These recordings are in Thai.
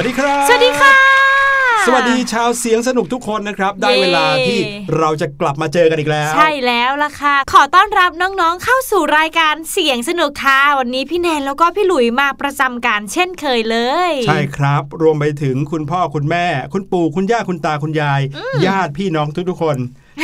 วัสดีครับ สวัสดีค่ะ สวัสดีชาวเสียงสนุกทุกคนนะครับ ได้เวลาที่เราจะกลับมาเจอกันอีกแล้ว ใช่แล้วล่ะค่ะ ขอต้อนรับน้องๆเข้าสู่รายการเสียงสนุกค่ะ วันนี้พี่แนนแล้วก็พี่หลุยมาประจำการเช่นเคยเลย ใช่ครับ รวมไปถึงคุณพ่อคุณแม่ คุณปู่คุณย่าคุณตาคุณยาย ญาติพี่น้องทุกๆคน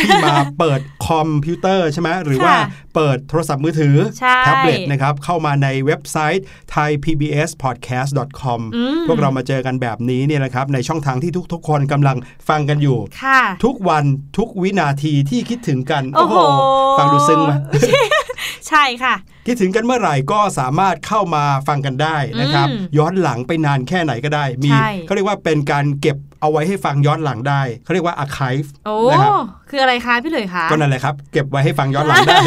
ที่มาเปิดคอมพิวเตอร์ใช่ไหมหรือว่าเปิดโทรศัพท์มือถือใช่แท็บเล็ตนะครับ เข้ามาในเว็บไซต์ thaipbspodcast.com อืมพวกเรามาเจอกันแบบนี้เนี่ยนะครับ ในช่องทางที่ทุกๆคนกำลังฟังกันอยู่ค่ะทุกวันทุกวินาทีที่คิดถึงกัน โอ้โห ฟังดูซึ้งไหมใช่ค่ะ คิดถึงกันเมื่อไหร่ก็สามารถเข้ามาฟังกันได้นะครับอืมย้อนหลังไปนานแค่ไหนก็ได้ มีใช่เขาเรียกว่าเป็นการเก็บเอาไว้ให้ฟังย้อนหลังได้เขาเรียกว่า archive โอ้นะครับคืออะไรคะพี่หลุยคะก็นั่นแหละครับ เก็บไว้ให้ฟังย้อนหลังได้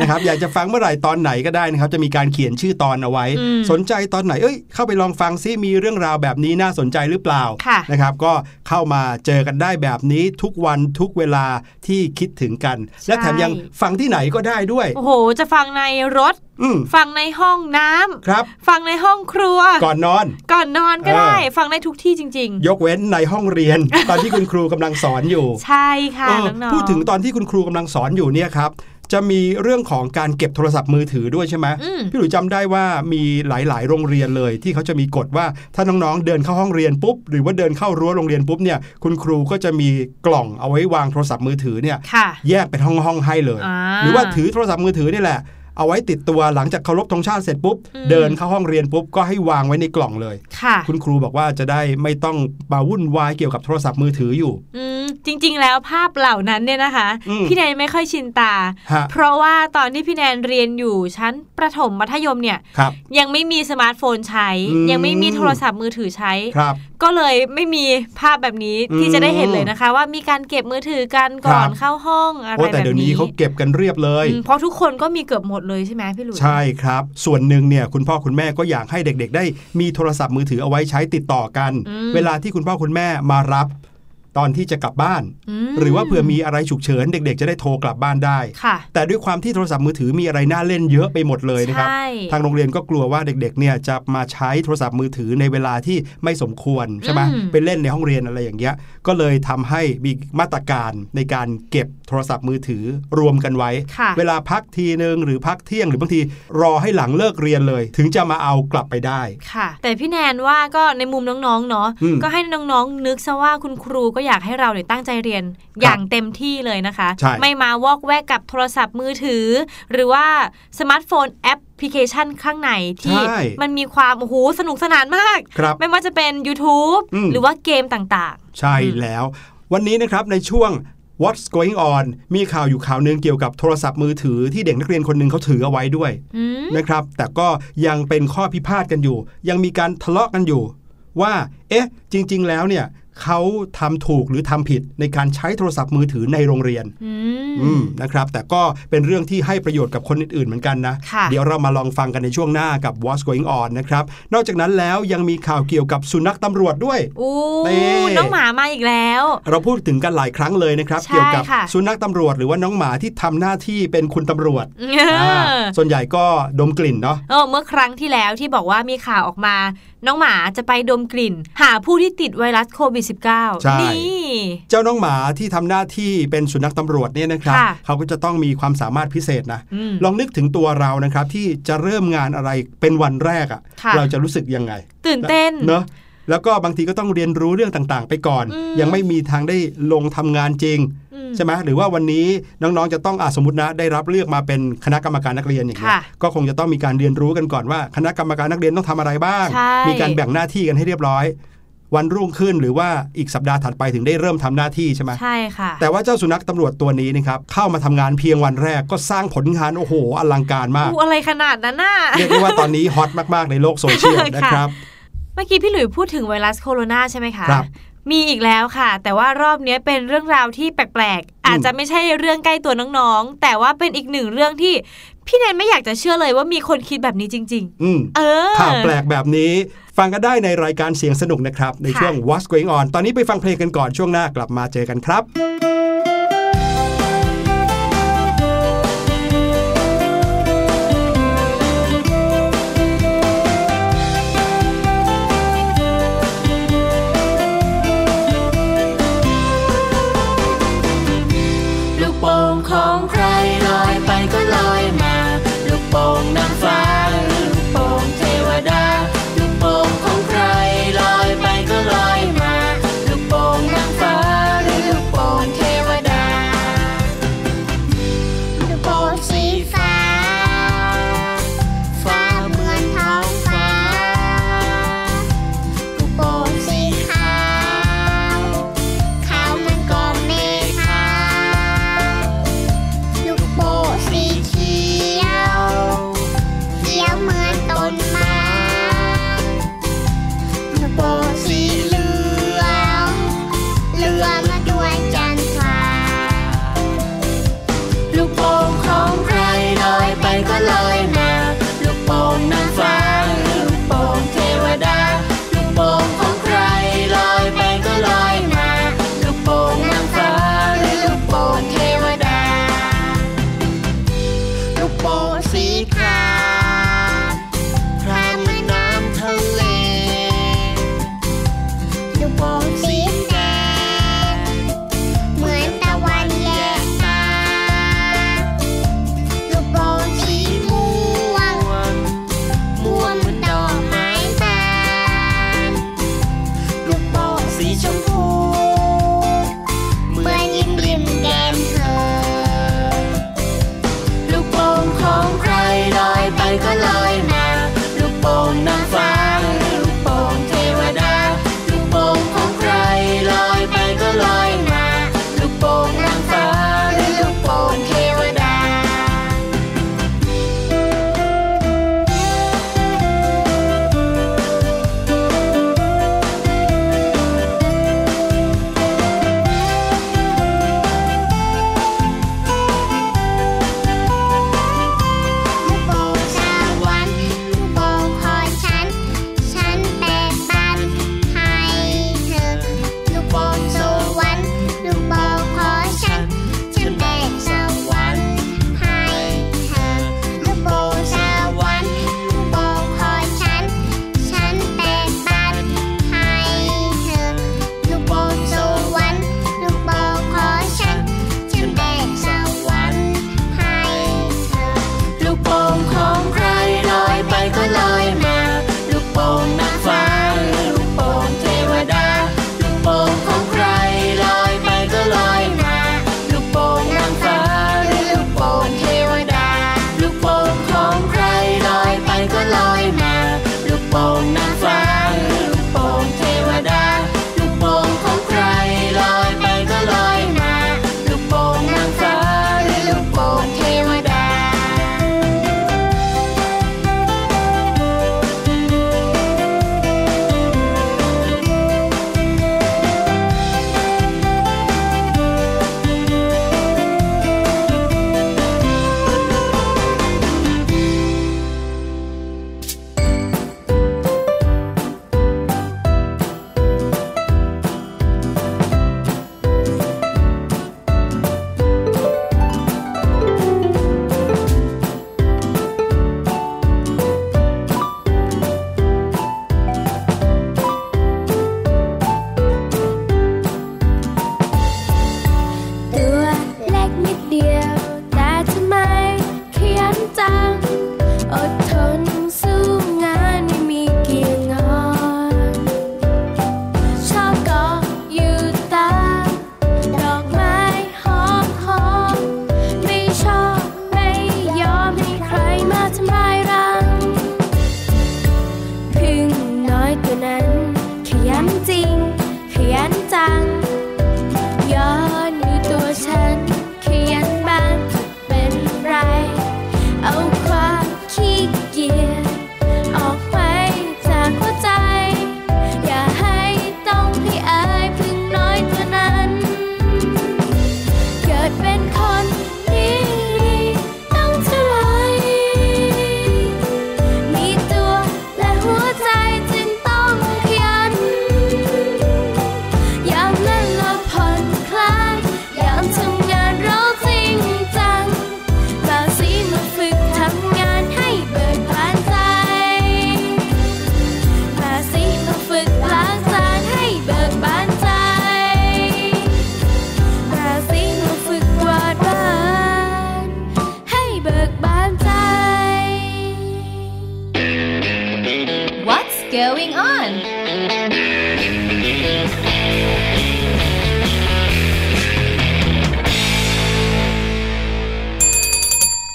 นะครับอยากจะฟังเมื่อไหร่ตอนไหนก็ได้นะครับ จะมีการเขียนชื่อตอนเอาไว้อืมสนใจตอนไหนเอ้ยเข้าไปลองฟังซิมีเรื่องราวแบบนี้น่าสนใจหรือเปล่าค่ะนะครับ ก็เข้ามาเจอกันได้แบบนี้ทุกวันทุกเวลาที่คิดถึงกัน และแถมยังฟังที่ไหนก็ได้ด้วย โอ้โห จะฟังในรถอืม ฟังในห้องน้ำครับ ฟังในห้องครัว ก่อนนอน ก่อนนอนก็ได้เออฟังได้ทุกที่จริงยกเว้นในห้องเรียน ตอนที่คุณครูกำลังสอนอยู่ๆใช่ค่ะเออน้องๆพูดถึงตอนที่คุณครูกำลังสอนอยู่เนี่ยครับจะมีเรื่องของการเก็บโทรศัพท์มือถือด้วยใช่ไหมอืมพี่หลุยจำได้ว่ามีหลาย ๆ โรงเรียนเลย ที่เขาจะมีกฎว่าถ้าน้องๆ เดินเข้าห้องเรียนปุ๊บ หรือว่าเดินเข้ารั้วโรงเรียนปุ๊บเนี่ยคุณครูก็จะมีกล่องเอาไว้วางโทรศัพท์มือถือเนี่ยค่ะแยกเป็นห้องๆให้เลยอ่าหรือว่าถือโทรศัพท์มือถือนี่แหละ เอาไว้ติดตัวหลังจากเคารพธงชาติเสร็จปุ๊บอืมเดินเข้าห้องเรียนปุ๊บก็ให้วางไว้ในกล่องเลยค่ะคุณครูบอกว่าจะได้ไม่ต้องมาวุ่นวายเกี่ยวกับโทรศัพท์มือถืออยู่อืมจริง ๆ แล้วภาพเหล่านั้นเนี่ยนะคะอืมพี่แนนไม่ค่อยชินตาฮะเพราะว่าตอนที่พี่แนนเรียนอยู่ชั้นประถมมัธยมเนี่ยครับยังไม่มีสมาร์ทโฟนใช้อืมยังไม่มีโทรศัพท์มือถือใช้ครับก็เลยไม่มีภาพแบบนี้อืมที่จะได้เห็นเลยนะคะ ว่ามีการเก็บมือถือกันก่อนครับเข้าห้องอะไรโอ้แบบนี้แต่เดี๋ยวนี้เขาเก็บกันเรียบเลยอืมเพราะทุกคนก็มีเกือบหมดเลยใช่ไหมพี่หลุยใช่ครับ ส่วนหนึ่งเนี่ยคุณพ่อคุณแม่ก็อยากให้เด็กๆ ได้มีโทรศัพท์มือถือเอาไว้ใช้ติดต่อกันอืมเวลาที่คุณพ่อคุณแม่มารับ ตอนที่จะกลับบ้านมหรือว่าเผื่อมีอะไรฉุกเฉินเด็ก ๆ จะได้โทรกลับบ้านได้ค่ะแต่ด้วยความที่โทรศัพท์มือถือมีอะไรน่าเล่นเยอะไปหมดเลยนะครับใช่ทางโรงเรียนก็กลัวว่าเด็กๆเนี่ยจะมาใช้โทรศัพท์มือถือในเวลาที่ไม่สมควรใช่ไหมอืมไปเล่นในห้องเรียนอะไรอย่างเงี้ย ก็เลยทำให้มีมาตรการในการเก็บโทรศัพท์มือถือรวมกันไว้ค่ะเวลาพักทีนึงหรือพักเที่ยงหรือบางทีรอให้หลังเลิกเรียนเลย ถึงจะมาเอากลับไปได้ ค่ะ แต่พี่แนนว่าก็ในมุมน้องๆเนาะอืมก็ให้น้องๆนึกซะว่าคุณครูก็อยากให้เราเนี่ยตั้งใจเรียนอย่างเต็มที่เลยนะคะใช่ไม่มาวอกแวกกับโทรศัพท์มือถือ หรือว่าสมาร์ทโฟนแอปพลิเคชันข้างในที่ใช่มันมีความโอ้โหสนุกสนานมากครับไม่ว่าจะเป็น YouTube อืมหรือว่าเกมต่างใช่แล้ว วันนี้นะครับในช่วง What's going on มีข่าวอยู่ข่าวหนึงเกี่ยวกับโทรศัพท์มือถือที่เด็กนักเรียนคนหนึ่งเขาถือเอาไว้ด้วยๆอืมนะครับ แต่ก็ยังเป็นข้อพิพาทกันอยู่ ยังมีการทะเลาะกันอยู่ ว่า เอ๊ะ จริง ๆ แล้วเนี่ย เขาทำถูกหรือทำผิดในการใช้โทรศัพท์มือถือในโรงเรียนอือืมมนะครับ แต่ก็เป็นเรื่องที่ให้ประโยชน์กับคนอื่นๆเหมือนกันนะค่ะเดี๋ยวเรามาลองฟังกันในช่วงหน้ากับ What's Going On นะครับ นอกจากนั้นแล้วยังมีข่าวเกี่ยวกับสุนัขตำรวจด้วยอู้นี่น้องหมามาอีกแล้ว เราพูดถึงกันหลายครั้งเลยนะครับใช่เกี่ยวกับค่ะสุนัขตำรวจหรือว่าน้องหมาที่ทำหน้าที่เป็นคุณตำรวจเออ่าอส่วนใหญ่ก็ดมกลิ่นเนาะเออเมื่อครั้งที่แล้วที่บอกว่ามีข่าวออกมาน้องหมาจะไปดมกลิ่น หาผู้ที่ติดไวรัสโควิด -19 ใช่นี่ เจ้าน้องหมาที่ทำหน้าที่เป็นสุนัขตำรวจเนี่ยนะครับค่ะเขาก็จะต้องมีความสามารถพิเศษนะอืมลองนึกถึงตัวเรานะครับ ที่จะเริ่มงานอะไรเป็นวันแรกอะค่ะ เราจะรู้สึกยังไง ตื่นเต้นเนอะแล้วก็บางทีก็ต้องเรียนรู้เรื่องต่างๆ ไปก่อนอืมยังไม่มีทางได้ลงทำงานจริงอืม ใช่ไหมหรือว่าวันนี้น้องๆจะต้องอาสมมตินะได้รับเลือกมาเป็นคณะกรรมการนักเรียนอย่างเงี้ยค่ะก็คงจะต้องมีการเรียนรู้กันก่อนว่า คณะกรรมการนักเรียนต้องทำอะไรบ้างใช่มีการแบ่งหน้าที่กันให้เรียบร้อย วันรุ่งขึ้นหรือว่าอีกสัปดาห์ถัดไปถึงได้เริ่มทำหน้าที่ใช่ไหมใช่ค่ะ แต่ว่าเจ้าสุนัขตำรวจตัวนี้นะครับเข้ามาทำงานเพียงวันแรกก็สร้างผลงานโอ้โหอลังการมากอู้อะไรขนาดนั้นน่ะเรียกได้ว่าตอนนี้ฮอตมากๆในโลกโซเชียลค่ะนะครับเมื่อกี้พี่หลุยพูดถึงไวรัสโคโรนาใช่ไหมคะครับ มีอีกแล้วค่ะ แต่ว่ารอบนี้เป็นเรื่องราวที่แปลกๆ อาจจะไม่ใช่เรื่องใกล้ตัวน้องๆ แต่ว่าเป็นอีกหนึ่งเรื่องที่พี่แนนไม่อยากจะเชื่อเลยว่ามีคนคิดแบบนี้จริงอืมๆเออข่าวแปลกแบบนี้ ฟังกันได้ในรายการเสียงสนุกนะครับ ในค่ะช่วง What's Going On ตอนนี้ไปฟังเพลงกันก่อนช่วงหน้ากลับมาเจอกันครับ「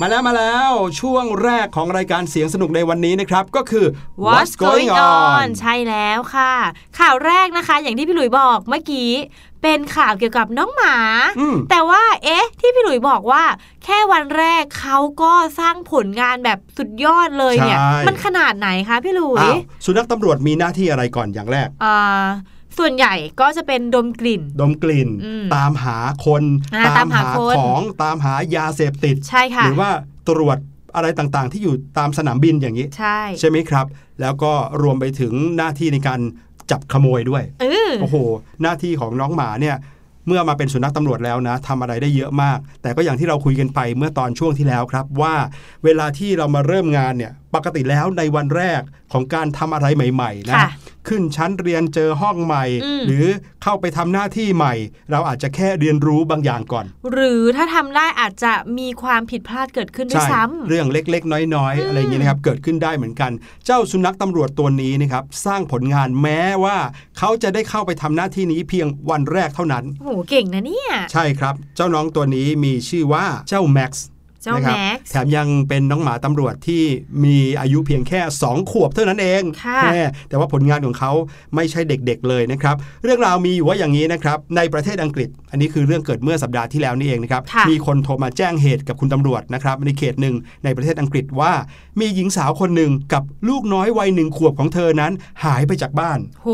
มาแล้วมาแล้วช่วงแรกของรายการเสียงสนุกในวันนี้นะครับ ก็คือ What's going on ใช่แล้วค่ะ ข่าวแรกนะคะ อย่างที่พี่หลุยบอกเมื่อกี้เป็นข่าวเกี่ยวกับน้องหมาอืมแต่ว่าเอ๊ะ ที่พี่หลุยบอกว่า แค่วันแรกเขาก็สร้างผลงานแบบสุดยอดเลยเนี่ยใช่มันขนาดไหนคะพี่หลุยอ้าวสุนัขตำรวจมีหน้าที่อะไรก่อนอย่างแรกอ่า ส่วนใหญ่ก็จะเป็นดมกลิ่น ดมกลิ่นอืมตามหาคนอ่าตามหาคนของตามหายาเสพติดใช่ค่ะหรือว่าตรวจอะไรต่างๆ ที่อยู่ตามสนามบินอย่างนี้ ใช่ใช่ไหมครับ แล้วก็รวมไปถึงหน้าที่ในการจับขโมยด้วยเออโอ้โห หน้าที่ของน้องหมาเนี่ยเมื่อมาเป็นสุนัขตำรวจแล้วนะทำอะไรได้เยอะมาก แต่ก็อย่างที่เราคุยกันไปเมื่อตอนช่วงที่แล้วครับ ว่าเวลาที่เรามาเริ่มงานเนี่ย ปกติแล้วในวันแรกของการทำอะไรใหม่ๆนะค่ะขึ้นชั้นเรียนเจอห้องใหม่อืมหรือเข้าไปทำหน้าที่ใหม่ เราอาจจะแค่เรียนรู้บางอย่างก่อน หรือถ้าทำได้อาจจะมีความผิดพลาดเกิดขึ้นด้วยใช่ซ้ำเรื่องเล็กๆ น้อยๆ อะไรอย่างเงี้ยนะครับ เกิดขึ้นได้เหมือนกัน เจ้าสุนัขตำรวจตัวนี้นะครับสร้างผลงานแม้ว่า เขาจะได้เข้าไปทำหน้าที่นี้เพียงวันแรกเท่านั้นโอ้โหเก่งนะเนี่ยใช่ครับ เจ้าน้องตัวนี้มีชื่อว่าเจ้าแม็กซ์ เจ้านะครับแม็กซ์แถมยังเป็นน้องหมาตำรวจที่มีอายุเพียงแค่ 2 ขวบเท่านั้นเองค่ะแม่แต่ว่าผลงานของเขาไม่ใช่เด็กๆเลยนะครับ เรื่องราวมีอยู่ว่าอย่างนี้นะครับ ในประเทศอังกฤษ อันนี้คือเรื่องเกิดเมื่อสัปดาห์ที่แล้วนี่เองนะครับค่ะมีคนโทรมาแจ้งเหตุกับคุณตำรวจนะครับในเขตหนึ่งในประเทศอังกฤษว่า มีหญิงสาวคนหนึ่งกับลูกน้อยวัยหนึ่งขวบของเธอนั้นหายไปจากบ้าน โห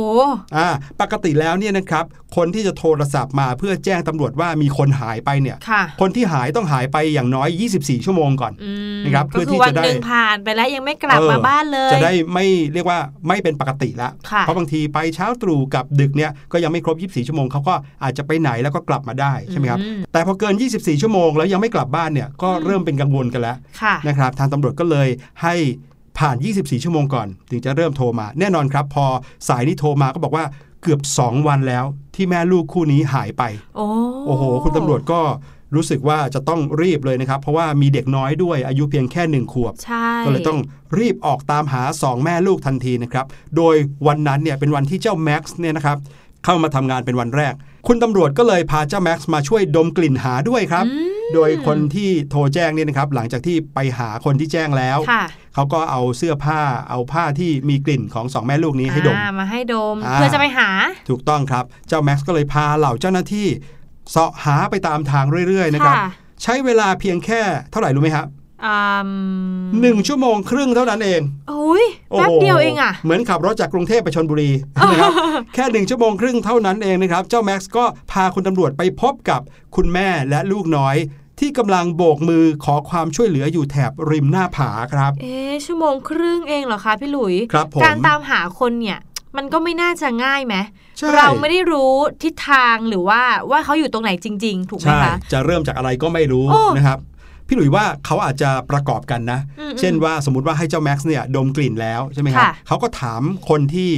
อ่า ปกติแล้วเนี่ยนะครับ คนที่จะโทรศัพท์มาเพื่อแจ้งตำรวจว่ามีคนหายไปเนี่ยค่ะคนที่หายต้องหายไปอย่างน้อย24 ชั่วโมงก่อนอืมนะครับก็เพื่อคืที่อวันจะได้หนึ่งผ่านไปแล้วยังไม่กลับเออมาบ้านเลย จะได้ไม่เรียกว่าไม่เป็นปกติละค่ะเพราะบางทีไปเช้าตรู่กับดึกเนี่ยก็ยังไม่ครบ 24 ชั่วโมงเขาก็อาจจะไปไหนแล้วก็กลับมาได้ใช่ไหมครับอืมแต่พอเกิน 24 ชั่วโมงแล้วยังไม่กลับบ้านเนี่ยก็เริ่มเป็นกังวลกันแล้วค่ะนะครับทางตำรวจก็เลยให้ผ่าน 24 ชั่วโมงก่อน ถึงจะเริ่มโทรมา แน่นอนครับ พอสายนี้โทรมาก็บอกว่าเกือบ 2 วันแล้วที่แม่ลูกคู่นี้หายไป โอ้โอ้โหคุณตำรวจก็ รู้สึกว่าจะต้องรีบเลยนะครับ เพราะว่ามีเด็กน้อยด้วยอายุเพียงแค่หนึ่งขวบใช่ก็เลยต้องรีบออกตามหา 2 แม่ลูกทันทีนะครับ โดยวันนั้นเนี่ยเป็นวันที่เจ้าแม็กซ์เนี่ยนะครับเข้ามาทำงานเป็นวันแรก คุณตำรวจก็เลยพาเจ้าแม็กซ์มาช่วยดมกลิ่นหาด้วยครับอืมโดยคนที่โทรแจ้งเนี่ยนะครับ หลังจากที่ไปหาคนที่แจ้งแล้วค่ะเขาก็เอาเสื้อผ้าเอาผ้าที่มีกลิ่นของสองแม่ลูกนี้ให้ดมอ่ามาให้ดมอ่าเพื่อจะไปหา ถูกต้องครับ เจ้าแม็กซ์ก็เลยพาเหล่าเจ้าหน้าที่ เสาะหาไปตามทางเรื่อยๆนะครับ ค่ะ ใช้เวลาเพียงแค่เท่าไหร่รู้ไหมครับอืมหนึ่งชั่วโมงครึ่งเท่านั้นเองโอ้ยโอ้แป๊บโหเดียวเองอะ เหมือนขับรถจากกรุงเทพไปชนบุรีนะครับ แค่หนึ่งชั่วโมงครึ่งเท่านั้นเองนะครับ เจ้าแม็กซ์ก็พาคุณตำรวจไปพบกับคุณแม่และลูกน้อย ที่กำลังโบกมือขอความช่วยเหลืออยู่แถบริมหน้าผาครับ เอ๊ะชั่วโมงครึ่งเองเหรอคะพี่หลุย ครับผม การตามหาคนเนี่ย มันก็ไม่น่าจะง่ายไหมใช่เราไม่ได้รู้ทิศทางหรือว่าว่าเขาอยู่ตรงไหนจริง ๆ ถูกไหมใช่คะจะเริ่มจากอะไรก็ไม่รู้โอ้นะครับพี่หลุยว่าเขาอาจจะประกอบกันนะอืมเช่นว่าสมมติว่าให้เจ้าแม็กซ์เนี่ยดมกลิ่นแล้วใช่ไหมครับค่ะเขาก็ถามคนที่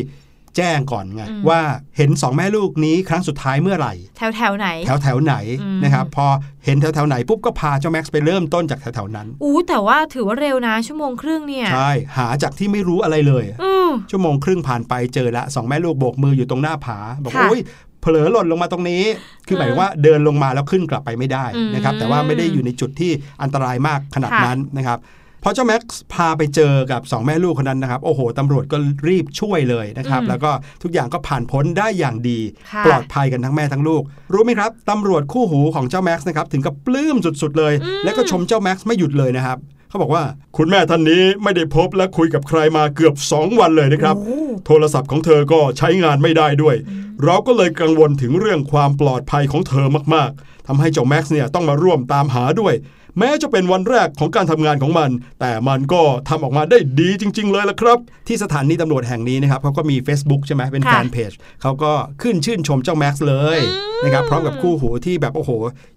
แจ้งก่อนไงอืมว่าเห็นสองแม่ลูกนี้ครั้งสุดท้ายเมื่อไหร่ แถวแถวๆไหน แถวแถวไหนอืมนะครับพอเห็นแถวแถวไหนปุ๊บก็พาเจ้าแม็กซ์ไปเริ่มต้นจากแถวแถวนั้นอู้แต่ว่าถือว่าเร็วนะ ชั่วโมงครึ่งเนี่ยใช่หาจากที่ไม่รู้อะไรเลยอืมชั่วโมงครึ่งผ่านไปเจอละสองแม่ลูกโบกมืออยู่ตรงหน้าผาบอกค่ะโอ้ยเผลอหล่นลงมาตรงนี้ คือหมายว่าเดินลงมาแล้วขึ้นกลับไปไม่ได้นะครับอืมแต่ว่าไม่ได้อยู่ในจุดที่อันตรายมากขนาดค่ะนั้นนะครับ พอเจ้าแม็กซ์พาไปเจอกับสองแม่ลูกคนนั้นนะครับ โอ้โหตำรวจก็รีบช่วยเลยนะครับอืมแล้วก็ทุกอย่างก็ผ่านพ้นได้อย่างดีค่ะปลอดภัยกันทั้งแม่ทั้งลูก รู้ไหมครับตำรวจคู่หูของเจ้าแม็กซ์นะครับถึงกับปลื้มสุดๆเลย แล้วก็ชมเจ้าแม็กซ์ไม่หยุดเลยนะครับเขาบอกว่าคุณแม่ท่านนี้ไม่ได้พบและคุยกับใครมาเกือบ 2 วันเลยนะครับโอ้โทรศัพท์ของเธอก็ใช้งานไม่ได้ด้วย เราก็เลยกังวลถึงเรื่องความปลอดภัยของเธอมากๆทำให้เจ้าแม็กซ์เนี่ยต้องมาร่วมตามหาด้วย แม้จะเป็นวันแรกของการทำงานของมัน แต่มันก็ทำออกมาได้ดีจริง ๆ เลยละครับ ที่สถานีตำรวจแห่งนี้นะครับเขาก็มี Facebook ใช่ไหมเป็นค่ะแฟนเพจเขาก็ขึ้นชื่นชมเจ้าแม็กซ์เลยนะครับพร้อมกับคู่หูที่แบบโอ้โห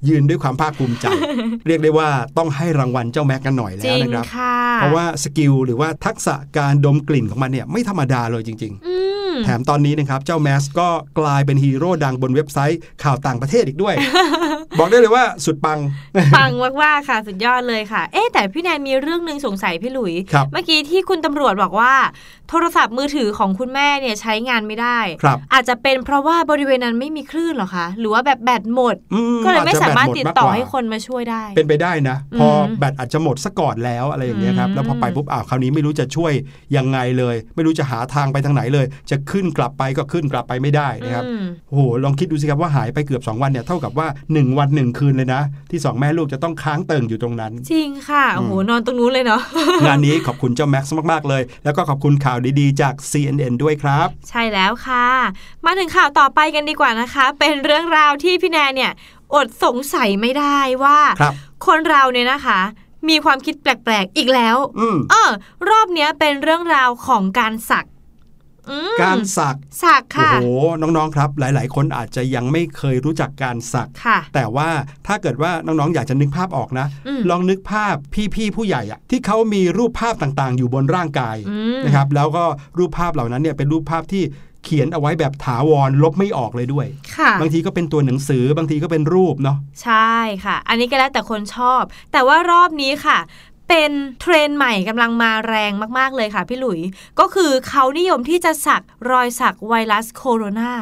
ยืนด้วยความภาคภูมิใจ เรียกได้ว่าต้องให้รางวัลเจ้าแม็กซ์กันหน่อยแล้วริงนะครับค่ะเพราะว่าสกิลหรือว่าทักษะการดมกลิ่นของมันเนี่ยไม่ธรรมดาเลยจริงๆอืม แถมตอนนี้นะครับ เจ้าแม็กซ์ก็กลายเป็นฮีโร่ดังบนเว็บไซต์ข่าวต่างประเทศอีกด้วย บอกได้เลยว่าสุดปัง ปังมากๆค่ะ สุดยอดเลยค่ะ เอ๊ะแต่พี่แนนมีเรื่องหนึ่งสงสัยพี่หลุยครับเมื่อกี้ที่คุณตำรวจบอกว่า โทรศัพท์มือถือของคุณแม่เนี่ยใช้งานไม่ได้ครับอาจจะเป็นเพราะว่าบริเวณนั้นไม่มีคลื่นเหรอคะ หรือว่าแบบแบตหมดอืก็เลยไม่อจจะสามารถแบติดมกต่อกว่าให้คนมาช่วยได้ เป็นไปได้นะ พออมแบตอาจจะหมดซะก่อนแล้วอะไรอย่างเงี้ยครับอืมแล้วพอไปปุ๊บอ้าวคราวนี้ไม่รู้จะช่วยยังไงเลย ไม่รู้จะหาทางไปทางไหนเลย จะขึ้นกลับไปก็ขึ้นกลับไปไม่ได้นะครับอืมโอ้โหลองคิดดูสิครับว่าหายไปเกือบ 2 วันเนี่ยเท่ากับว่า 1 วัน 1 คืนเลยนะ ที่ 2 แม่ลูกจะต้องค้างเติ่งอยู่ตรงนั้น จริงค่ะโอ้โหนอนตรงนู้นเลยเนาะงานนี้ขอบคุณเจ้าแม็กซ์มาก ๆ เลย แล้วก็ขอบคุณข่าวดีๆ จาก CNN ด้วยครับ ใช่แล้วค่ะ มาถึงข่าวต่อไปกันดีกว่านะคะ เป็นเรื่องราวที่พี่แนนเนี่ยอดสงสัยไม่ได้ว่าครับคนเราเนี่ยนะคะมีความคิดแปลกๆ อีกแล้วอืมเออ รอบเนี้ยเป็นเรื่องราวของการสักอืม การสักสักโอ้ค่ะโห น้องๆ ครับ หลาย ๆ คนอาจจะยังไม่เคยรู้จักการสักค่ะแต่ว่าถ้าเกิดว่าน้องๆ อยากจะนึกภาพออกนะอืมลองนึกภาพพี่ๆ ผู้ใหญ่อะที่เขามีรูปภาพต่างๆ อยู่บนร่างกายอืมนะครับ แล้วก็รูปภาพเหล่านั้นเนี่ยเป็นรูปภาพที่เขียนเอาไว้แบบถาวรลบไม่ออกเลยด้วยค่ะบางทีก็เป็นตัวหนังสือบางทีก็เป็นรูปเนาะ ใช่ค่ะ อันนี้ก็แล้วแต่คนชอบ แต่ว่ารอบนี้ค่ะ เป็นเทรนด์ใหม่กำลังมาแรงมากๆเลยค่ะพี่หลุย ก็คือเขานิยมที่จะสักรอยสักไวรัสโคโรนา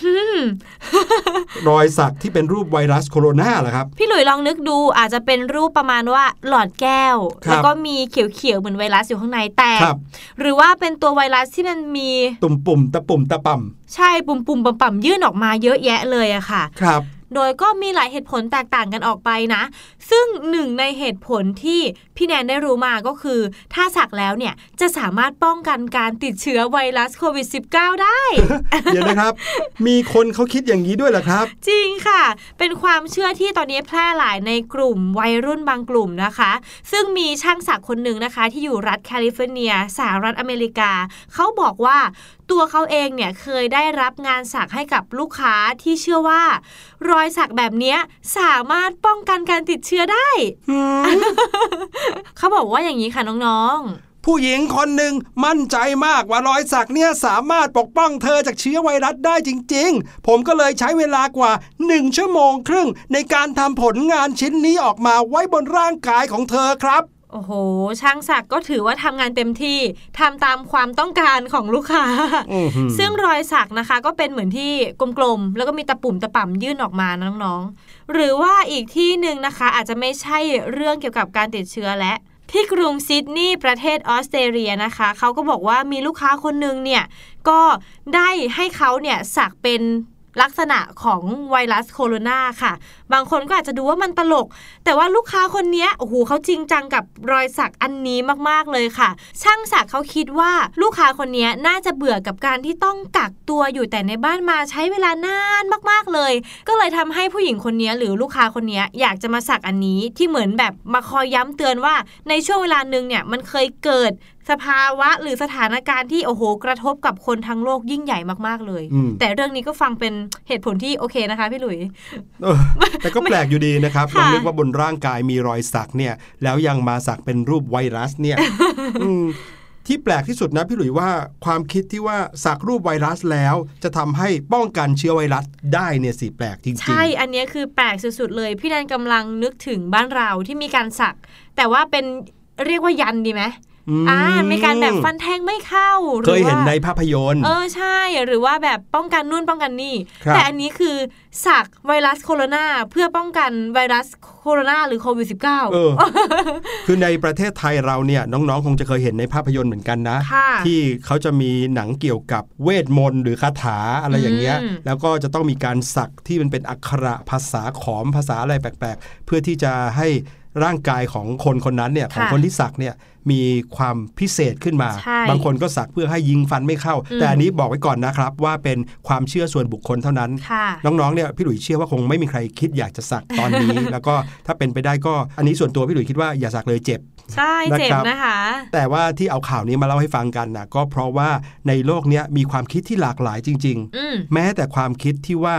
หืมรอยสักที่เป็นรูปไวรัสโคโรนาเหรอครับ พี่หลุยลองนึกดูอาจจะเป็นรูปประมาณว่าหลอดแก้วครับแล้วก็มีเขียวๆเหมือนไวรัสอยู่ข้างในแต่ครับหรือว่าเป็นตัวไวรัสที่มันมีตุ่มปุ่มตะปุ่มตะป่ใช่ปุ่มๆปั่มๆยื่นออกมาเยอะแยะเลยอะค่ะำครับโดยก็มีหลายเหตุผลแตกต่างกันออกไปนะซึ่งหนึ่งในเหตุผลที่พี่แนนได้รู้มาก็คือ ถ้าสักแล้วเนี่ยจะสามารถป้องกันการติดเชื้อไวรัสโควิด -19 ได้ เดี๋ยวนะครับ มีคนเขาคิดอย่างนี้ด้วยเหรอครับ จริงค่ะ เป็นความเชื่อที่ตอนนี้แพร่หลายในกลุ่มวัยรุ่นบางกลุ่มนะคะ ซึ่งมีช่างศักดิ์คนหนึ่งนะคะ ที่อยู่รัฐแคลิฟอร์เนียสหรัฐอเมริกา เขาบอกว่าตัวเขาเองเนี่ยเคยได้รับงานสักให้กับลูกค้าที่เชื่อว่า รอยสักแบบเนี้ยสามารถป้องกันการติดเชื้อได้เขาบอกว่าอย่างนี้ค่ะน้องๆ ผู้หญิงคนหนึ่งมั่นใจมากว่ารอยสักเนี่ยสามารถปกป้องเธอจากเชื้อไวรัสได้จริง ๆ ผมก็เลยใช้เวลากว่า 1 ชั่วโมงครึ่ง ในการทำผลงานชิ้นนี้ออกมาไว้บนร่างกายของเธอครับ โอ้โห ช่างศักดิ์ก็ถือว่าทำงานเต็มที่ทำตามความต้องการของลูกค้าอื้อหือซึ่งรอยสักนะคะ ก็เป็นเหมือนที่กลมๆ แล้วก็มีตะปุ่มตะป่ำยื่นออกมานะน้องๆ หรือว่าอีกที่หนึ่งนะคะ อาจจะไม่ใช่เรื่องเกี่ยวกับการติดเชื้อและที่กรุงซิดนีย์ประเทศออสเตรเลียนะคะ เขาก็บอกว่ามีลูกค้าคนหนึ่งเนี่ย ก็ได้ให้เขาเนี่ยสักเป็น ลักษณะของไวรัสโคโรนาค่ะ บางคนก็อาจจะดูว่ามันตลก แต่ว่าลูกค้าคนนี้โอ้โหเขาจริงจังกับรอยสักอันนี้มากๆเลยค่ะ ช่างสักเขาคิดว่าลูกค้าคนนี้น่าจะเบื่อกับการที่ต้องกักตัวอยู่แต่ในบ้านมาใช้เวลานานมากๆเลย ก็เลยทำให้ผู้หญิงคนนี้หรือลูกค้าคนนี้อยากจะมาสักอันนี้ที่เหมือนแบบมาคอยย้ำเตือนว่าในช่วงเวลาหนึ่งเนี่ยมันเคยเกิด สภาวะหรือสถานการณ์ที่โอ้โห กระทบกับคนทั้งโลกยิ่งใหญ่มากๆเลยอืมแต่เรื่องนี้ก็ฟังเป็นเหตุผลที่โอเคนะคะพี่หลุยเออแต่ก็แปลกอยู่ดีนะครับลค่ะองนึกว่าบนร่างกายมีรอยสักเนี่ย แล้วยังมาสักเป็นรูปไวรัสเนี่ยอืมที่แปลกที่สุดนะพี่หลุยว่าความคิดที่ว่าสักรูปไวรัสแล้ว จะทำให้ป้องกันเชื้อไวรัสได้เนี่ยสิแปลกจริงๆ ใช่ อันเนี้ยคือแปลกสุดๆเลย พี่แนนกำลังนึกถึงบ้านเราที่มีการสัก แต่ว่าเป็นเรียกว่ายันดีไหมม อ่ามีการแบบฟันแทงไม่เข้ารือเคยเห็นว่าในภาพยนตร์ เออใช่หรือว่าแบบป้องกันนู่นป้องกันนี่ครับแต่อันนี้คือสักไวรัสโคโรนาเพื่อป้องกันไวรัสโคโรนาหรือโควิด -19 เออคือในประเทศไทยเราเนี่ยน้องๆ คงจะเคยเห็นในภาพยนตร์เหมือนกันนะค่ะที่เขาจะมีหนังเกี่ยวกับเวทมนต์หรือคาถาอะไรอย่างเงี้ยอืมแล้วก็จะต้องมีการสักที่มันเป็นอักขระภาษาขอมภาษาอะไรแปลกๆ เพื่อที่จะให้ ร่างกายของคนคนนั้นเนี่ยของคนที่สักเนี่ยมีความพิเศษขึ้นมาใช่บางคนก็สักเพื่อให้ยิงฟันไม่เข้าอืมแต่อันนี้บอกไว้ก่อนนะครับว่าเป็นความเชื่อส่วนบุคคลเท่านั้นค่ะน้องๆเนี่ยพี่หลุยเชื่อว่าคงไม่มีใครคิดอยากจะสักตอนนี้ แล้วก็ถ้าเป็นไปได้ก็อันนี้ส่วนตัวพี่หลุยคิดว่าอย่าสักเลยเจ็บใช่เจ็บนะครับนะคะแต่ว่าที่เอาข่าวนี้มาเล่าให้ฟังกันนะก็เพราะว่าในโลกเนี้ยมีความคิดที่หลากหลายจริงอืมๆแม้แต่ความคิดที่ว่า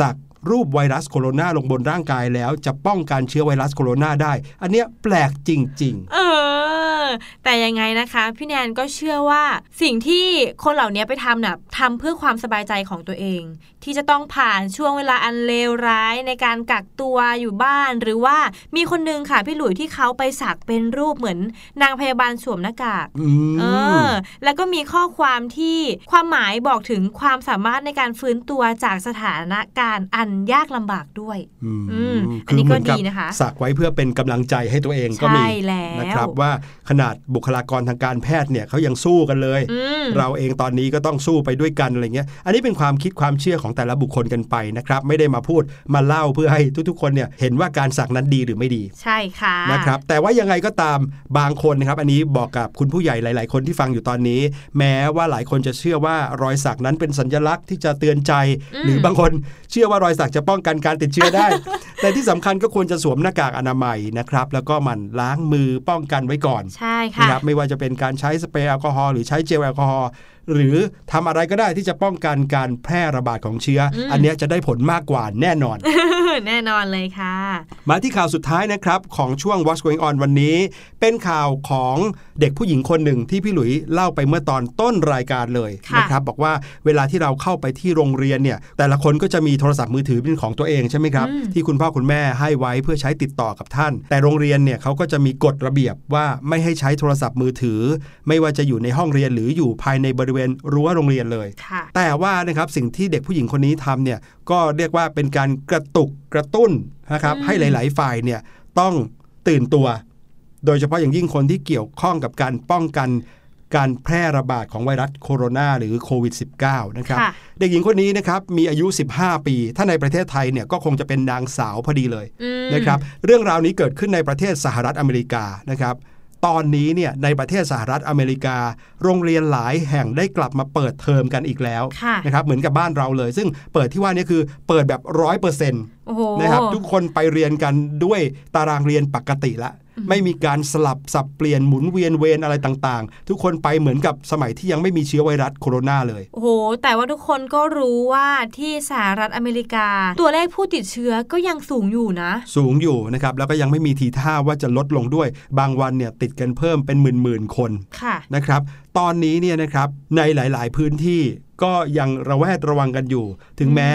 สัก รูปไวรัสโคโรนาลงบนร่างกายแล้วจะป้องกันเชื้อไวรัสโคโรนาได้ อันเนี้ยแปลกจริงเออ แต่ยังไงนะคะ พี่แนนก็เชื่อว่าสิ่งที่คนเหล่านี้ไปทำน่ะทำเพื่อความสบายใจของตัวเอง ที่จะต้องผ่านช่วงเวลาอันเลวร้ายในการกักตัวอยู่บ้าน หรือว่ามีคนนึงค่ะพี่หลุยที่เขาไปสักเป็นรูปเหมือน นางพยาบาลสวมหน้ากากอืมเออ แล้วก็มีข้อความที่ความหมายบอกถึงความสามารถในการฟื้นตัวจากสถานการณ์อันยากลำบากด้วยอืมอืมอันนี้คืเหมืก็ดีนะคะสักไว้เพื่อเป็นกำลังใจให้ตัวเองก็มีใช่แล้วนะครับว่าขนาดบุคลากรทางการแพทย์เนี่ยเขายังสู้กันเลยอืมเราเองตอนนี้ก็ต้องสู้ไปด้วยกันอะไรเงี้ย อันนี้เป็นความคิดความเชื่อของแต่ละบุคคลกันไปนะครับ ไม่ได้มาพูดมาเล่าเพื่อให้ทุกๆ คนเนี่ยเห็นว่าการสักนั้นดีหรือไม่ดี ใช่ค่ะนะครับ แต่ว่ายังไงก็ตามบางคนนะครับ อันนี้บอกกับคุณผู้ใหญ่หลาย ๆ คนที่ฟังอยู่ตอนนี้ แม้ว่าหลายคนจะเชื่อว่ารอยสักนั้นเป็นสัญลักษณ์ที่จะเตือนใจ หรือบางคนเชื่อว่ารอยสักจะป้องกันการติดเชื้อได้ แต่ที่สำคัญก็ควรจะสวมหน้ากากอนามัยนะครับ แล้วก็หมันล้างมือป้องกันไว้ก่อนใช่นะค่ะครับไม่ว่าจะเป็นการใช้สเปรย์แอลกอฮอล์หรือใช้เจลแอลกอฮอล์ หรือทำอะไรก็ได้ที่จะป้องกันการแพร่ระบาดของเชื้ออมอันเนี้ยจะได้ผลมากกว่าแน่นอน แน่นอนเลยค่ะ มาที่ข่าวสุดท้ายนะครับ ของช่วง What's Going On วันนี้ เป็นข่าวของเด็กผู้หญิงคนหนึ่งที่พี่หลุยเล่าไปเมื่อตอนต้นรายการเลยค่ะนะครับบอกว่าเวลาที่เราเข้าไปที่โรงเรียนเนี่ย แต่ละคนก็จะมีโทรศัพท์มือถือเป็นของตัวเองใช่ไหมครับอืมที่คุณพ่อคุณแม่ให้ไว้เพื่อใช้ติดต่อกับท่าน แต่โรงเรียนเนี่ยเขาก็จะมีกฎระเบียบว่าไม่ให้ใช้โทรศัพท์มือถือ ไม่ว่าจะอยู่ในห้องเรียนหรืออยู่ภายในบริเวณรั้วโรงเรียนเลยค่ะแต่ว่านะครับสิ่งที่เด็กผู้หญิงคนนี้ทำเนี่ยก็เรียกว่าเป็นการกระตุกกระตุ้นนะครับอืมให้หลาย ๆ ฝ่ายเนี่ยต้องตื่นตัว โดยเฉพาะอย่างยิ่งคนที่เกี่ยวข้องกับการป้องกันการแพร่ระบาดของไวรัสโคโรนาหรือโควิด -19 นะครับค่ะเด็กหญิงคนนี้นะครับมีอายุ 15 ปี ถ้าในประเทศไทยเนี่ยก็คงจะเป็นนางสาวพอดีเลยอืมนะครับ เรื่องราวนี้เกิดขึ้นในประเทศสหรัฐอเมริกานะครับ ตอนนี้เนี่ยในประเทศสหรัฐอเมริกา โรงเรียนหลายแห่งได้กลับมาเปิดเทอมกันอีกแล้วค่ะนะครับเหมือนกับบ้านเราเลย ซึ่งเปิดที่ว่านี่คือเปิดแบบร้อยเปอร์เซ็นต์โอ้โหนะครับทุกคนไปเรียนกันด้วยตารางเรียนปกติละ ไม่มีการสลับสับเปลี่ยนหมุนเวียนเวรอะไรต่างๆ ทุกคนไปเหมือนกับสมัยที่ยังไม่มีเชื้อไวรัสโคโรนาเลย โอ้โห แต่ว่าทุกคนก็รู้ว่าที่สหรัฐอเมริกา ตัวเลขผู้ติดเชื้อก็ยังสูงอยู่นะ สูงอยู่นะครับแล้วก็ยังไม่มีทีท่าว่าจะลดลงด้วย บางวันเนี่ยติดกันเพิ่มเป็นหมื่นๆคนค่ะนะครับตอนนี้เนี่ยนะครับในหลาย ๆ พื้นที่ ก็ยังระแวดระวังกันอยู่ ถึงแม้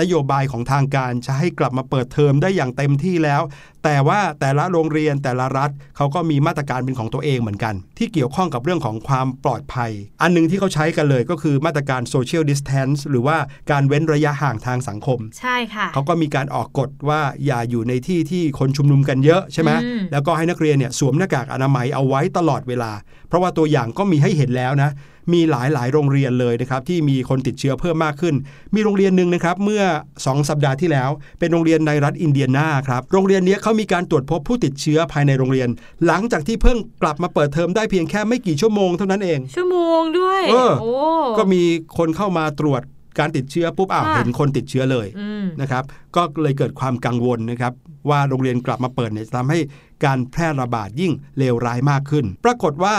นโยบายของทางการจะให้กลับมาเปิดเทอมได้อย่างเต็มที่แล้ว แต่ว่าแต่ละโรงเรียนแต่ละรัฐเขาก็มีมาตรการเป็นของตัวเองเหมือนกัน ที่เกี่ยวข้องกับเรื่องของความปลอดภัย อันหนึงที่เขาใช้กันเลยก็คือมาตรการ social distance หรือว่าการเว้นระยะห่างทางสังคม ใช่ค่ะเขาก็มีการออกกฎว่าอย่าอยู่ในที่ที่คนชุมนุมกันเยอะใช่ไหมอืมแล้วก็ให้นักเรียนเนี่ยสวมหน้ากากอนามัยเอาไว้ตลอดเวลา เพราะว่าตัวอย่างก็มีให้เห็นแล้วนะ มีหลายหลายๆโรงเรียนเลยนะครับที่มีคนติดเชื้อเพิ่มมากขึ้น มีโรงเรียนหนึ่งนะครับเมื่อ 2 สัปดาห์ที่แล้ว เป็นโรงเรียนในรัฐอินเดียนาครับโรงเรียนเนี้ยเขามีการตรวจพบผู้ติดเชื้อภายในโรงเรียน หลังจากที่เพิ่งกลับมาเปิดเทอมได้เพียงแค่ไม่กี่ชั่วโมงเท่านั้นเอง ชั่วโมงด้วยเออโอ้ก็มีคนเข้ามาตรวจการติดเชื้อปุ๊บอ้าวค่ะเห็นคนติดเชื้อเลยอืมนะครับ ก็เลยเกิดความกังวลนะครับ ว่าโรงเรียนกลับมาเปิดเนี่ยจะทำให้การแพร่ระบาดยิ่งเลวร้ายมากขึ้น ปรากฏว่า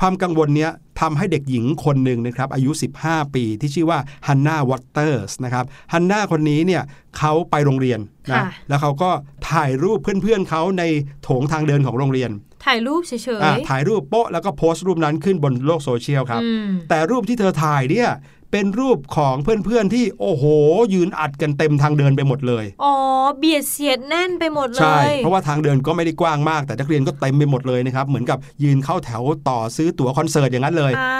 ความกังวลเนี้ย ทำให้เด็กหญิงคนหนึ่งนะครับอายุ 15 ปีที่ชื่อว่าฮันนาวอเตอร์สนะครับฮันนาคนนี้เนี่ยเขาไปโรงเรียนนะค่ะแล้วเขาก็ถ่ายรูปเพื่อนๆเขาในโถงทางเดินของโรงเรียน ถ่ายรูปเฉยๆอะถ่ายรูปโป๊ะแล้วก็โพสต์รูปนั้นขึ้นบนโลกโซเชียลครับอืมแต่รูปที่เธอถ่ายเนี่ย เป็นรูปของเพื่อนๆที่โอ้โห ยืนอัดกันเต็มทางเดินไปหมดเลย อ๋อ เบียดเสียดแน่นไปหมดเลย ใช่ เพราะว่าทางเดินก็ไม่ได้กว้างมาก แต่นักเรียนก็เต็มไปหมดเลยนะครับ เหมือนกับยืนเข้าแถวต่อซื้อตั๋วคอนเสิร์ตอย่างนั้นเลยอ่า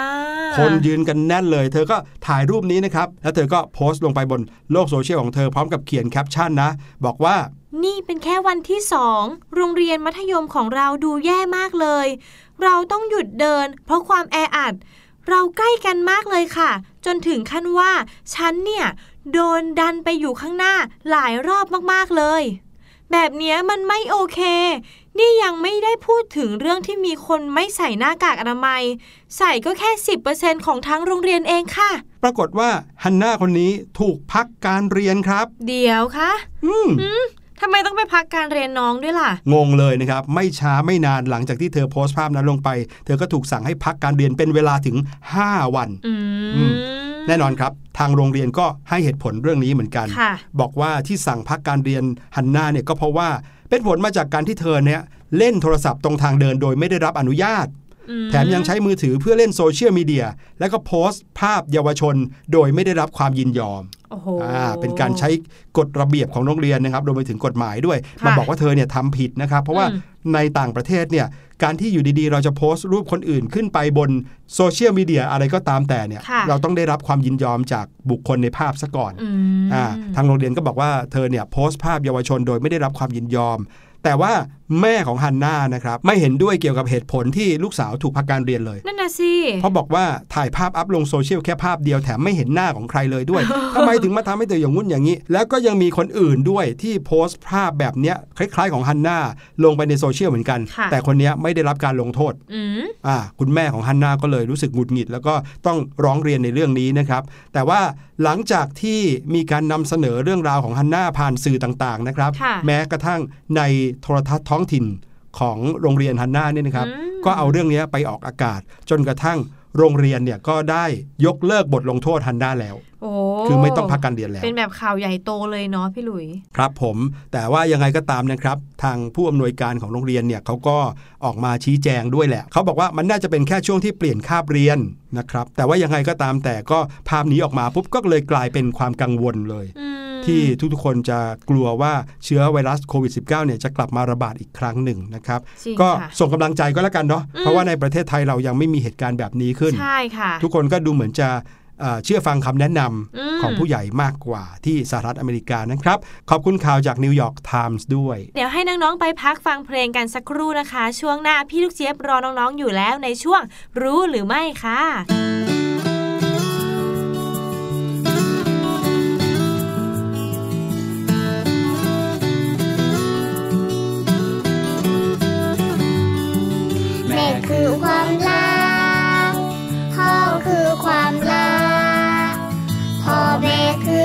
คนยืนกันแน่นเลย เธอก็ถ่ายรูปนี้นะครับ แล้วเธอก็โพสต์ลงไปบนโลกโซเชียลของเธอพร้อมกับเขียนแคปชั่นนะ บอกว่านี่เป็นแค่วันที่สอง โรงเรียนมัธยมของเราดูแย่มากเลย เราต้องหยุดเดิน เพราะความแออัด เราใกล้กันมากเลยค่ะ จนถึงขั้นว่า ฉันเนี่ยโดนดันไปอยู่ข้างหน้าหลายรอบมากๆเลย แบบเนี้ยมันไม่โอเค นี่ยังไม่ได้พูดถึงเรื่องที่มีคนไม่ใส่หน้ากากอนามัย ใส่ก็แค่ 10%ของทั้งโรงเรียนเองค่ะ ปรากฏว่าฮันน่าคนนี้ถูกพักการเรียนครับ เดี๋ยวคะ อืม ทำไมต้องไปพักการเรียนน้องด้วยล่ะ งงเลยนะครับ ไม่ช้าไม่นานหลังจากที่เธอโพสต์ภาพนั้นลงไป เธอก็ถูกสั่งให้พักการเรียนเป็นเวลาถึง 5 วันอือืมแน่นอนครับ ทางโรงเรียนก็ให้เหตุผลเรื่องนี้เหมือนกันค่ะบอกว่าที่สั่งพักการเรียนฮันน่าเนี่ยก็เพราะว่าเป็นผลมาจากการที่เธอเนี่ยเล่นโทรศัพท์ตรงทางเดินโดยไม่ได้รับอนุญาตอืม แถมยังใช้มือถือเพื่อเล่นโซเชียลมีเดีย แล้วก็โพสต์ภาพเยาวชน โดยไม่ได้รับความยินยอมโอ้โหอ่าเป็นการใช้กฎระเบียบของโรงเรียนนะครับรวมไปถึงกฎหมายด้วยค่ะมาบอกว่าเธอเนี่ยทำผิดนะครับ เพราะว่าอืมในต่างประเทศเนี่ยการที่อยู่ดีๆ เราจะโพสต์รูปคนอื่นขึ้นไปบนโซเชียลมีเดียอะไรก็ตามแต่เนี่ยค่ะเราต้องได้รับความยินยอมจากบุคคลในภาพซะก่อนอืมอ่าทางโรงเรียนก็บอกว่าเธอเนี่ยโพสต์ภาพเยาวชนโดยไม่ได้รับความยินยอม แต่ว่าแม่ของฮันน่านะครับไม่เห็นด้วยเกี่ยวกับเหตุผลที่ลูกสาวถูกพักการเรียนเลย นั่นน่ะสิเพราะบอกว่าถ่ายภาพอัพลงโซเชียลแค่ภาพเดียวแถมไม่เห็นหน้าของใครเลยด้วยทำไมถึงมาทำให้เธออย่างวุ่นอย่างนี้ แล้วก็ยังมีคนอื่นด้วยที่โพสต์ภาพแบบเนี้ยคล้าย ๆ ของฮันน่าลงไปในโซเชียลเหมือนกันค่ะแต่คนเนี้ยไม่ได้รับการลงโทษอืมอ่าคุณแม่ของฮันนาก็เลยรู้สึกหงุดหงิด แล้วก็ต้องร้องเรียนในเรื่องนี้นะครับแต่ว่าหลังจากที่มีการนำเสนอเรื่องราวของฮันนาผ่านสื่อต่างๆนะครับค่ะแม้กระทั่งในโทรทัศน์ท้องถิ่นของโรงเรียนฮันนาเนี่ยนะครับอืมก็เอาเรื่องนี้ไปออกอากาศ จนกระทั่งโรงเรียนเนี่ยก็ได้ยกเลิกบทลงโทษฮันนาแล้วโอ้คือไม่ต้องพักการเรียนแล้ว เป็นแบบข่าวใหญ่โตเลยเนาะพี่หลุย ครับผม แต่ว่ายังไงก็ตามนะครับ ทางผู้อำนวยการของโรงเรียนเนี่ยเขาก็ออกมาชี้แจงด้วยแหละ เขาบอกว่ามันน่าจะเป็นแค่ช่วงที่เปลี่ยนคาบเรียนนะครับ แต่ว่ายังไงก็ตามแต่ก็ภาพนี้ออกมาปุ๊บก็เลยกลายเป็นความกังวลเลยอืม ที่ทุกๆคนจะกลัวว่าเชื้อไวรัสโควิด -19 เนี่ยจะกลับมาระบาดอีกครั้งหนึ่งนะครับจริงก็ค่ะส่งกำลังใจก็แล้วกันเนาะอืมเพราะว่าในประเทศไทยเรายังไม่มีเหตุการณ์แบบนี้ขึ้นใช่ค่ะทุกคนก็ดูเหมือนจะเอ่อเชื่อฟังคำแนะนำอืมของผู้ใหญ่มากกว่าที่สหรัฐอเมริกานะครับ ขอบคุณข่าวจากนิวยอร์กไทมส์ด้วย เดี๋ยวให้น้อง ๆ ไปพักฟังเพลงกันสักครู่นะคะ ช่วงหน้าพี่ลูกเจี๊ยบรอน้อง ๆ อยู่แล้วในช่วงรู้หรือไม่ค่ะแ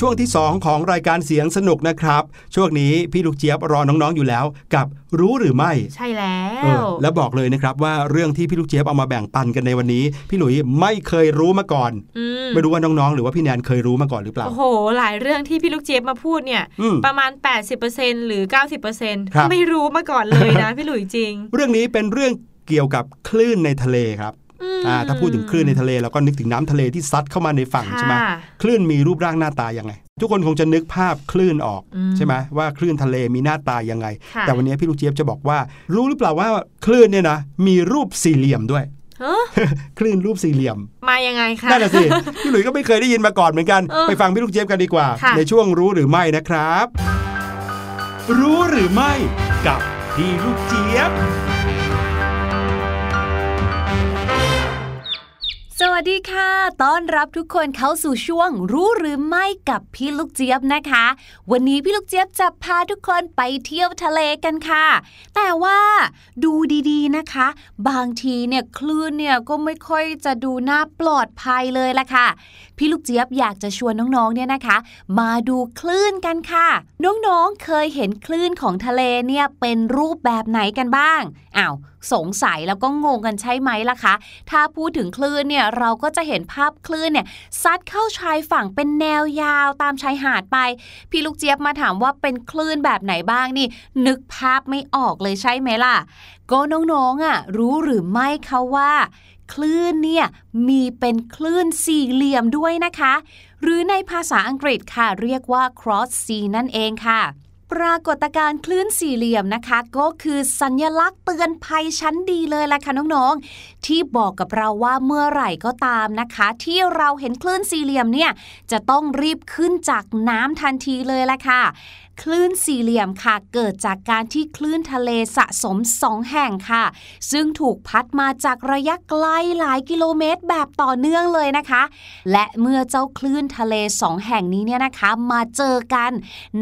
ช่วงที่ 2 ของรายการเสียงสนุกนะครับ ช่วงนี้พี่ลูกเจี๊ยบรอน้องๆอยู่แล้ว กับรู้หรือไม่ ใช่แล้เออวแล้วบอกเลยนะครับว่าเรื่องที่พี่ลูกเจี๊ยบเอามาแบ่งปันกันในวันนี้ พี่หลุยไม่เคยรู้มาก่อนอืมไม่รู้ว่าน้องๆ หรือว่าพี่แนนเคยรู้มาก่อนหรือเปล่าโอ้โห หลายเรื่องที่พี่ลูกเจี๊ยบมาพูดเนี่ยอืมประมาณ 80%หรือ 90%ครับไม่รู้มาก่อนเลยนะพี่หลุยจริง เรื่องนี้เป็นเรื่องเกี่ยวกับคลื่นในทะเลครับอืมอ่า ถ้าพูดถึงคลื่นในทะเลเราก็นึกถึงน้ำทะเลที่ซัดเข้ามาในฝั่งใช่ไหมค่ะคลื่นมีรูปร่างหน้าตายังไง ทุกคนคงจะนึกภาพคลื่นออกอืมใช่ไหมว่าคลื่นทะเลมีหน้าตายังไงค่ะแต่วันนี้พี่ลูกเจี๊ยบจะบอกว่า รู้หรือเปล่าว่าคลื่นเนี่ยนะมีรูปสี่เหลี่ยมด้วยเฮ้อคลื่นรูปสี่เหลี่ยม มายังไงคะนั่นแหละสิพี่หลุยส์ก็ไม่เคยได้ยินมาก่อนเหมือนกันเออไปฟังพี่ลูกเจี๊ยบกันดีกว่าค่ะในช่วงรู้หรือไม่นะครับ รู้หรือไม่กับพี่ลูกเจี๊ยบ วัสดีค่ะ ต้อนรับทุกคนเข้าสู่ช่วงรู้หรือไม่กับพี่ลูกเจี๊ยบนะคะ วันนี้พี่ลูกเจี๊ยบจะพาทุกคนไปเที่ยวทะเลกันค่ะ แต่ว่าดูดีๆนะคะ บางทีเนี่ยคลื่นเนี่ยก็ไม่ค่อยจะดูน่าปลอดภัยเลยล่ะค่ะพี่ลูกเจี๊ยบอยากจะชวนน้องๆเนี่ยนะคะ มาดูคลื่นกันค่ะ น้องๆเคยเห็นคลื่นของทะเลเนี่ยเป็นรูปแบบไหนกันบ้างอ้าวสงสัยแล้วก็งงกันใช่ไหมล่ะคะ ถ้าพูดถึงคลื่นเนี่ยเราก็จะเห็นภาพคลื่นเนี่ยซัดเข้าชายฝั่งเป็นแนวยาวตามชายหาดไป พี่ลูกเจี๊ยบมาถามว่าเป็นคลื่นแบบไหนบ้างนี่ นึกภาพไม่ออกเลยใช่ไหมล่ะ ก็น้องๆอะรู้หรือไม่คะว่า คลื่นเนี่ยมีเป็นคลื่นสี่เหลี่ยมด้วยนะคะ หรือในภาษาอังกฤษค่ะเรียกว่า cross sea นั่นเองค่ะปรากฏการณ์คลื่นสี่เหลี่ยมนะคะ ก็คือสัญลักษณ์เตือนภัยชั้นดีเลยล่ะค่ะน้องๆ ที่บอกกับเราว่าเมื่อไหร่ก็ตามนะคะ ที่เราเห็นคลื่นสี่เหลี่ยมเนี่ยจะต้องรีบขึ้นจากน้ำทันทีเลยล่ะค่ะ คลื่นสี่เหลี่ยมค่ะ เกิดจากการที่คลื่นทะเลสะสมสองแห่งค่ะ ซึ่งถูกพัดมาจากระยะไกลหลายกิโลเมตรแบบต่อเนื่องเลยนะคะ และเมื่อเจ้าคลื่นทะเลสองแห่งนี้เนี่ยนะคะ มาเจอกัน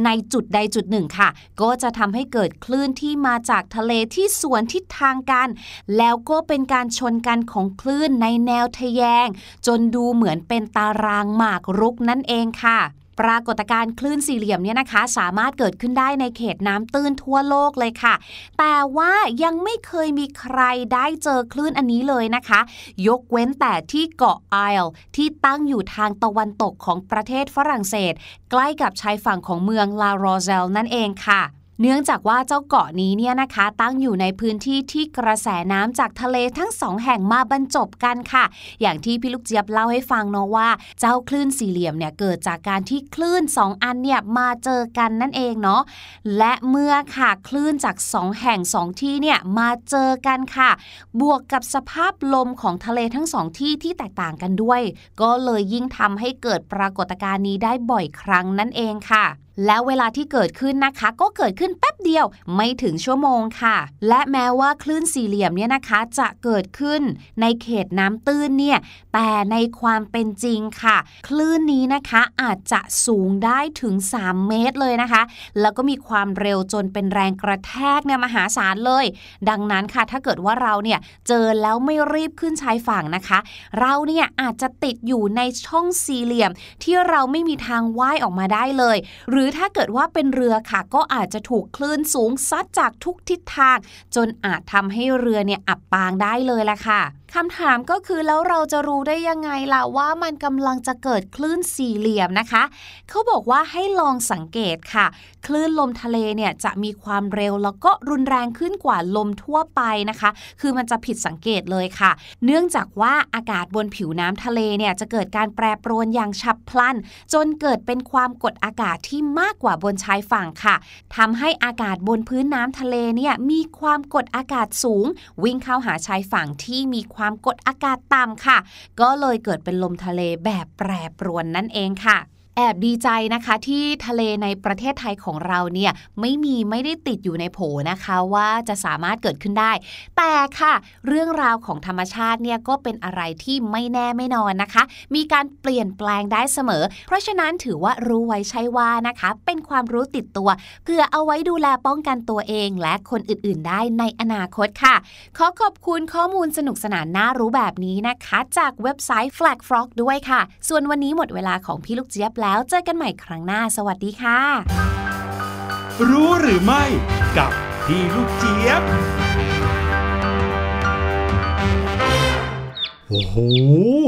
ในจุดใดจุดหนึ่งค่ะ ก็จะทำให้เกิดคลื่นที่มาจากทะเลที่สวนทิศทางกัน แล้วก็เป็นการชนกันของคลื่นในแนวทะแยง จนดูเหมือนเป็นตารางหมากรุกนั่นเองค่ะ ปรากฏการณ์คลื่นสี่เหลี่ยมเนี่ยนะคะ สามารถเกิดขึ้นได้ในเขตน้ำตื้นทั่วโลกเลยค่ะ แต่ว่ายังไม่เคยมีใครได้เจอคลื่นอันนี้เลยนะคะ ยกเว้นแต่ที่เกาะไอล์ที่ตั้งอยู่ทางตะวันตกของประเทศฝรั่งเศส ใกล้กับชายฝั่งของเมืองลาโรเซลนั่นเองค่ะ เนื่องจากว่าเจ้าเกาะนี้เนี่ยนะคะตั้งอยู่ในพื้นที่ที่กระแสน้ำจากทะเลทั้งสองแห่งมาบรรจบกันค่ะ อย่างที่พี่ลูกเจี๊ยบเล่าให้ฟังเนาะว่า เจ้าคลื่นสี่เหลี่ยมเนี่ยเกิดจากการที่คลื่นสองอันเนี่ยมาเจอกันนั่นเองเนาะและเมื่อค่ะคลื่นจากสองแห่งสองที่เนี่ยมาเจอกันค่ะ บวกกับสภาพลมของทะเลทั้งสองที่ที่แตกต่างกันด้วย ก็เลยยิ่งทำให้เกิดปรากฏการณ์นี้ได้บ่อยครั้งนั่นเองค่ะ แล้วเวลาที่เกิดขึ้นนะคะ ก็เกิดขึ้นแป๊บเดียวไม่ถึงชั่วโมงค่ะ และแม้ว่าคลื่นสี่เหลี่ยมเนี่ยนะคะ จะเกิดขึ้นในเขตน้ำตื้นเนี่ยแต่ในความเป็นจริงค่ะ คลื่นนี้นะคะอาจจะสูงได้ถึง 3 เมตรเลยนะคะ แล้วก็มีความเร็วจนเป็นแรงกระแทกเนี่ยมหาศาลเลย ดังนั้นค่ะถ้าเกิดว่าเราเนี่ยเจอแล้วไม่รีบขึ้นชายฝั่งนะคะ เราเนี่ยอาจจะติดอยู่ในช่องสี่เหลี่ยมที่เราไม่มีทางว่ายออกมาได้เลย หรือือถ้าเกิดว่าเป็นเรือค่ะ ก็อาจจะถูกคลื่นสูงซัดจากทุกทิศทาง จนอาจทำให้เรือเนี่ยอับปางได้เลยละค่ะ คำถามก็คือแล้วเราจะรู้ได้ยังไงล่ะว่ามันกำลังจะเกิดคลื่นสี่เหลี่ยมนะคะ เขาบอกว่าให้ลองสังเกตค่ะ คลื่นลมทะเลเนี่ยจะมีความเร็วแล้วก็รุนแรงขึ้นกว่าลมทั่วไปนะคะ คือมันจะผิดสังเกตเลยค่ะ เนื่องจากว่าอากาศบนผิวน้ำทะเลเนี่ยจะเกิดการแปรปรวนอย่างฉับพลัน จนเกิดเป็นความกดอากาศที่มากกว่าบนชายฝั่งค่ะทำให้อากาศบนพื้นน้ำทะเลเนี่ยมีความกดอากาศสูง วิ่งเข้าหาชายฝั่งที่มีความตามกดอากาศต่ำค่ะ ก็เลยเกิดเป็นลมทะเลแบบแปรปรวนนั่นเองค่ะ แอบดีใจนะคะที่ทะเลในประเทศไทยของเราเนี่ยไม่มีไม่ได้ติดอยู่ในโผนะคะว่าจะสามารถเกิดขึ้นได้ แต่ค่ะ เรื่องราวของธรรมชาติเนี่ยก็เป็นอะไรที่ไม่แน่ไม่นอนนะคะ มีการเปลี่ยนแปลงได้เสมอ เพราะฉะนั้นถือว่ารู้ไว้ใช่ว่านะคะ เป็นความรู้ติดตัวเพื่อเอาไว้ดูแลป้องกันตัวเอง และคนอื่นๆ ได้ในอนาคตค่ะ ขอขอบคุณข้อมูลสนุกสนานน่ารู้แบบนี้นะคะ จากเว็บไซต์ Flag Frog ด้วยค่ะ ส่วนวันนี้หมดเวลาของพี่ลูกเจี๊ยบแล้วเจอกันใหม่ครั้งหน้า สวัสดีค่ะ รู้หรือไม่กับพี่ลูกเจี๊ยบ โอ้โห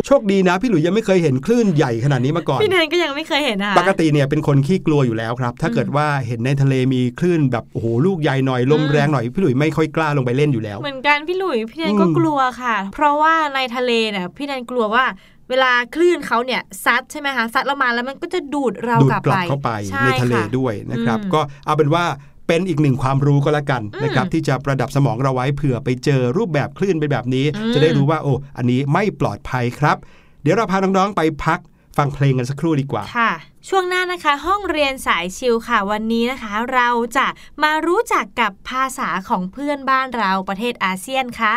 โชคดีนะพี่หลุยยังไม่เคยเห็นคลื่นใหญ่ขนาดนี้มาก่อน พี่แนนก็ยังไม่เคยเห็นนะคะปกติเนี่ยเป็นคนขี้กลัวอยู่แล้วครับ ถ้าเกิดว่าเห็นในทะเลมีคลื่นแบบโอ้โหลูกใหญ่หน่อยลมแรงหน่อยพี่หลุยไม่ค่อยกล้าลงไปเล่นอยู่แล้ว เหมือนกันพี่หลุยพี่แนนก็อืมกลัวค่ะ เพราะว่าในทะเลเนี่ยพี่แนนกลัวว่า เวลาคลื่นเขาเนี่ยซัดใช่ไหมคะซัดเรามาแล้วมันก็จะดูดเราดูดกลับกลัไปบเข้าไปช่ในทะเลค่ด้วยนะครับอืมก็เอาเป็นว่าเป็นอีกหนึ่งความรู้ก็แล้วกันอืมนะครับที่จะประดับสมองเราไว้เผื่อไปเจอรูปแบบคลื่นเป็นแบบนี้อืมจะได้รู้ว่าโอ้อันนี้ไม่ปลอดภัยครับ เดี๋ยวเราพาน้องๆไปพักฟังเพลงกันสักครู่ดีกว่าค่ะ ช่วงหน้านะคะ ห้องเรียนสายชิลค่ะวันนี้นะคะ เราจะมารู้จักกับภาษาของเพื่อนบ้านเราประเทศอาเซียนค่ะ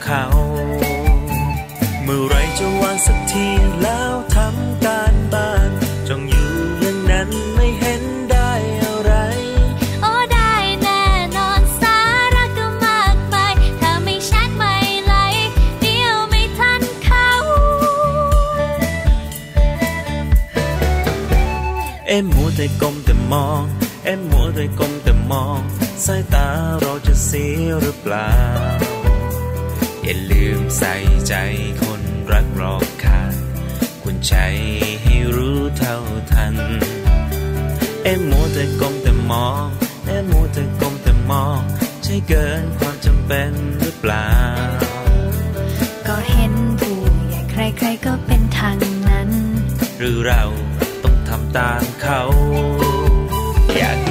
เขา เมื่อไรจะวางสักทีแล้วทำการบ้านจ้องอยู่อย่างนั้นไม่เห็นได้อะไร โอ้ได้แน่นอนสาระก็มากมายถ้าไม่ชัดไม่ไหลเดียวไม่ทันเขา เอ็มมัวแต่ก้มแต่มอง เอ็มมัวแต่ก้มแต่มอง สายตาเราจะเสียหรือเปล่าอย่าลื มใส่ใจคนรักรอบค่างคุณใจให้รู้เท่าทัน เอ็มมัวแต่ก้มแต่มองเอ็มมัวแต่ก้มแต่มอง ใช่เกินความจำเป็นหรือเปล่า ก็เห็นผู้ใหญ่ใครๆก็เป็นทางนั้น หรือเราต้องทำตามเขา อยาก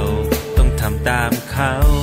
้องทำต house.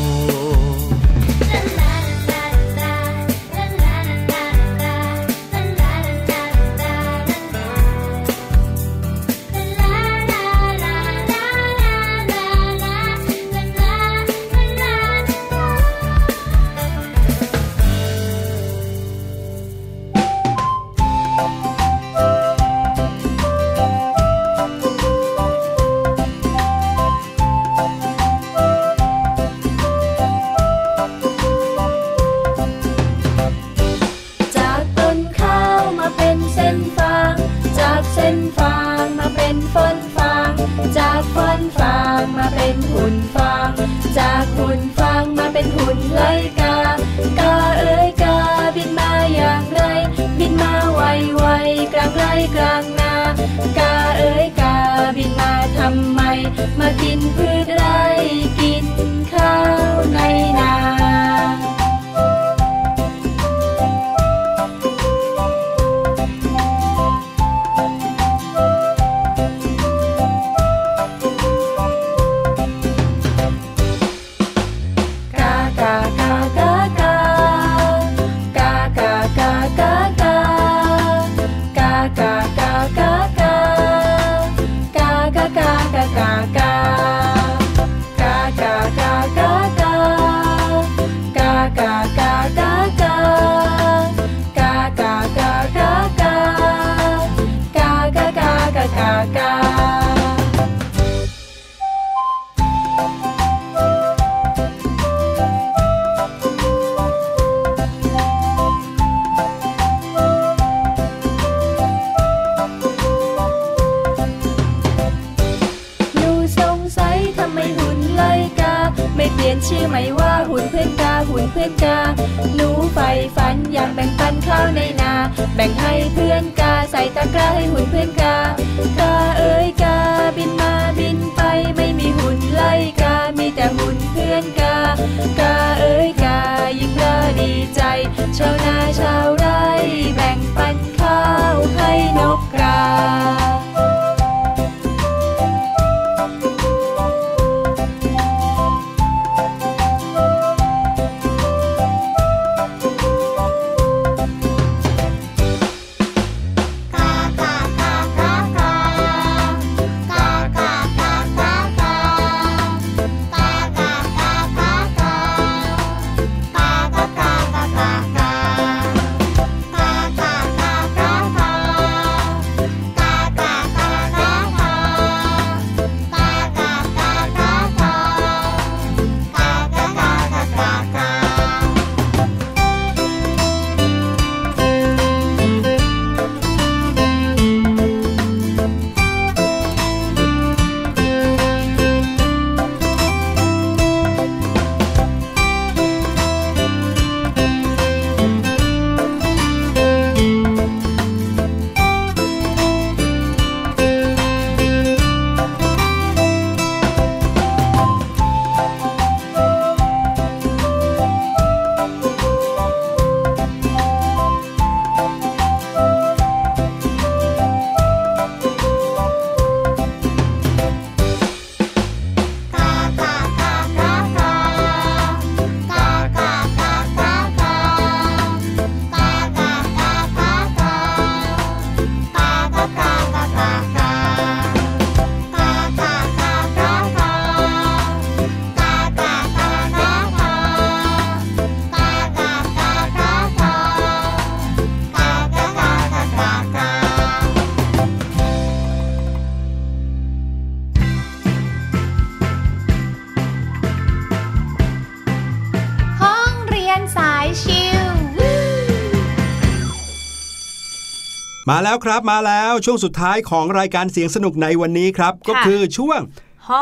มาแล้วครับมาแล้วช่วงสุดท้ายของรายการเสียงสนุกในวันนี้ครับ ก็คือช่วง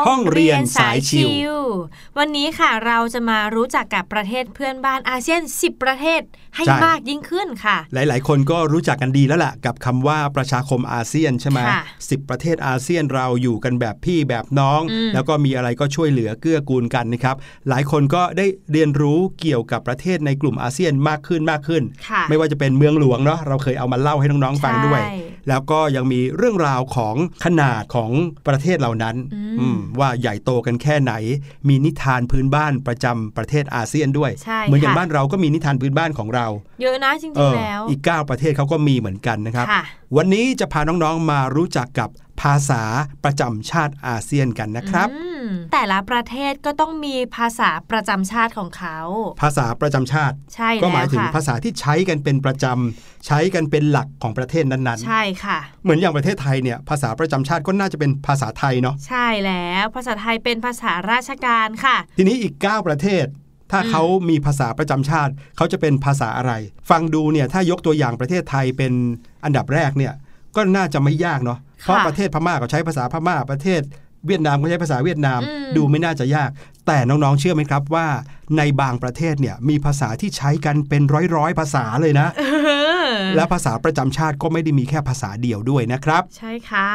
ห้องเรียนสายชิล วันนี้ค่ะเราจะมารู้จักกับประเทศเพื่อนบ้านอาเซียน 10 ประเทศให้ใช่มากยิ่งขึ้นค่ะ หลาย ๆ คนก็รู้จักกันดีแล้วล่ะกับคำว่าประชาคมอาเซียนใช่ไหมค่ะสิบประเทศอาเซียนเราอยู่กันแบบพี่แบบน้องอืมแล้วก็มีอะไรก็ช่วยเหลือเกื้อกูลกันนะครับ หลายคนก็ได้เรียนรู้เกี่ยวกับประเทศในกลุ่มอาเซียนมากขึ้นมากขึ้นค่ะไม่ว่าจะเป็นเมืองหลวงเนาะเราเคยเอามาเล่าให้น้อง ๆ ฟังด้วยใช่ แล้วก็ยังมีเรื่องราวของขนาดของประเทศเหล่านั้นอืมอืมว่าใหญ่โตกันแค่ไหน มีนิทานพื้นบ้านประจำประเทศอาเซียนด้วยใช่เหมือนอย่างค่ะบ้านเราก็มีนิทานพื้นบ้านของเรา เยอะนะจริงเออๆแล้ว อีก 9 ประเทศเขาก็มีเหมือนกันนะครับค่ะวันนี้จะพาน้องๆมารู้จักกับ ภาษาประจำชาติอาเซียนกันนะครับอืมแต่ละประเทศก็ต้องมีภาษาประจำชาติของเขา ภาษาประจำชาติ ใช่ก็หมายแล้วถึงค่ะภาษาที่ใช้กันเป็นประจำใช้กันเป็นหลักของประเทศนั้นใช่ค่ะๆเหมือนอย่างประเทศไทยเนี่ยภาษาประจำชาติก็น่าจะเป็นภาษาไทยเนาะใช่แล้วภาษาไทยเป็นภาษาราชการค่ะ ทีนี้อีก 9 ประเทศถ้าอืมเขามีภาษาประจำชาติ เขาจะเป็นภาษาอะไร ฟังดูเนี่ยถ้ายกตัวอย่างประเทศไทยเป็นอันดับแรกเนี่ยก็น่าจะไม่ยากเนาะ เพราะประเทศพม่าก็ใช้ภาษาพม่าประเทศเวียดนามก็ใช้ภาษาเวียดนามอืมดูไม่น่าจะยาก แต่น้องๆเชื่อไหมครับว่า ในบางประเทศเนี่ยมีภาษาที่ใช้กันเป็นร้อยๆภาษาเลยนะเออและภาษาประจำชาติก็ไม่ได้มีแค่ภาษาเดียวด้วยนะครับ ใช่ค่ะ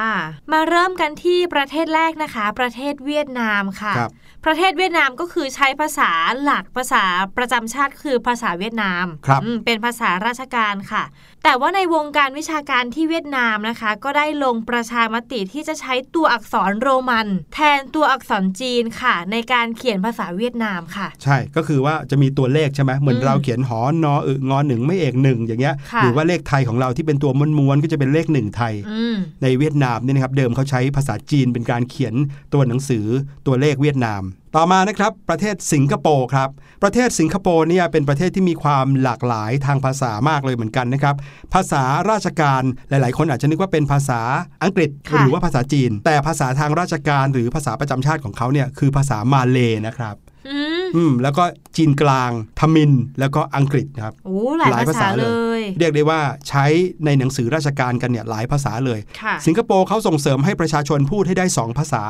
มาเริ่มกันที่ประเทศแรกนะคะ ประเทศเวียดนามค่ะครับประเทศเวียดนามก็คือใช้ภาษาหลักภาษาประจำชาติคือภาษาเวียดนามครับอืมเป็นภาษาราชการค่ะ แต่ว่าในวงการวิชาการที่เวียดนามนะคะ ก็ได้ลงประชามติที่จะใช้ตัวอักษรโรมัน แทนตัวอักษรจีนค่ะ ในการเขียนภาษาเวียดนามค่ะ ใช่ก็คือว่าจะมีตัวเลขใช่ไหมเหมือนอืมเราเขียนหอนออึงอหนึ่งไม่เอกหนึ่งอย่างเงี้ยค่ะหรือว่าเลขไทยของเราที่เป็นตัวม้วนๆก็จะเป็นเลขหนึ่งไทยอืมในเวียดนามเนี่ยนะครับเดิมเขาใช้ภาษาจีนเป็นการเขียนตัวหนังสือตัวเลขเวียดนาม ต่อมานะครับประเทศสิงคโปร์ครับประเทศสิงคโปร์เนี่ยเป็นประเทศที่มีความหลากหลายทางภาษามากเลยเหมือนกันนะครับภาษาราชการหลาย ๆ คนอาจจะนึกว่าเป็นภาษาอังกฤษค่ะหรือว่าภาษาจีน แต่ภาษาทางราชการหรือภาษาประจำชาติของเขาเนี่ยคือภาษามาเลยนะครับอืมอืมแล้วก็จีนกลางทมิน แล้วก็อังกฤษนะครับโอ้หลายหลายภาภาษาษาเลเลยยเรียกได้ว่าใช้ในหนังสือราชการกันเนี่ยหลายภาษาเลยค่ะสิงคโปร์เขาส่งเสริมให้ประชาชนพูดให้ได้ 2 ภาษา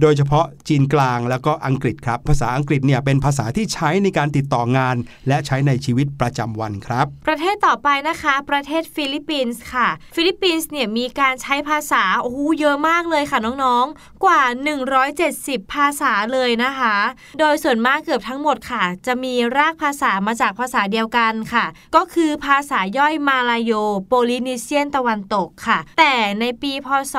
โดยเฉพาะจีนกลางแล้วก็อังกฤษครับ ภาษาอังกฤษเนี่ยเป็นภาษาที่ใช้ในการติดต่องาน และใช้ในชีวิตประจำวันครับ ประเทศต่อไปนะคะ ประเทศฟิลิปปินส์ค่ะ ฟิลิปปินส์เนี่ยมีการใช้ภาษาโอ้โหเยอะมากเลยค่ะน้องๆ กว่า 170 ภาษาเลยนะคะ โดยส่วนมากเกือบทั้งหมดค่ะ จะมีรากภาษามาจากภาษาเดียวกันค่ะ ก็คือภาษาย่อยมาลาโย โปลินีเซียนตะวันตกค่ะ แต่ในปีพศ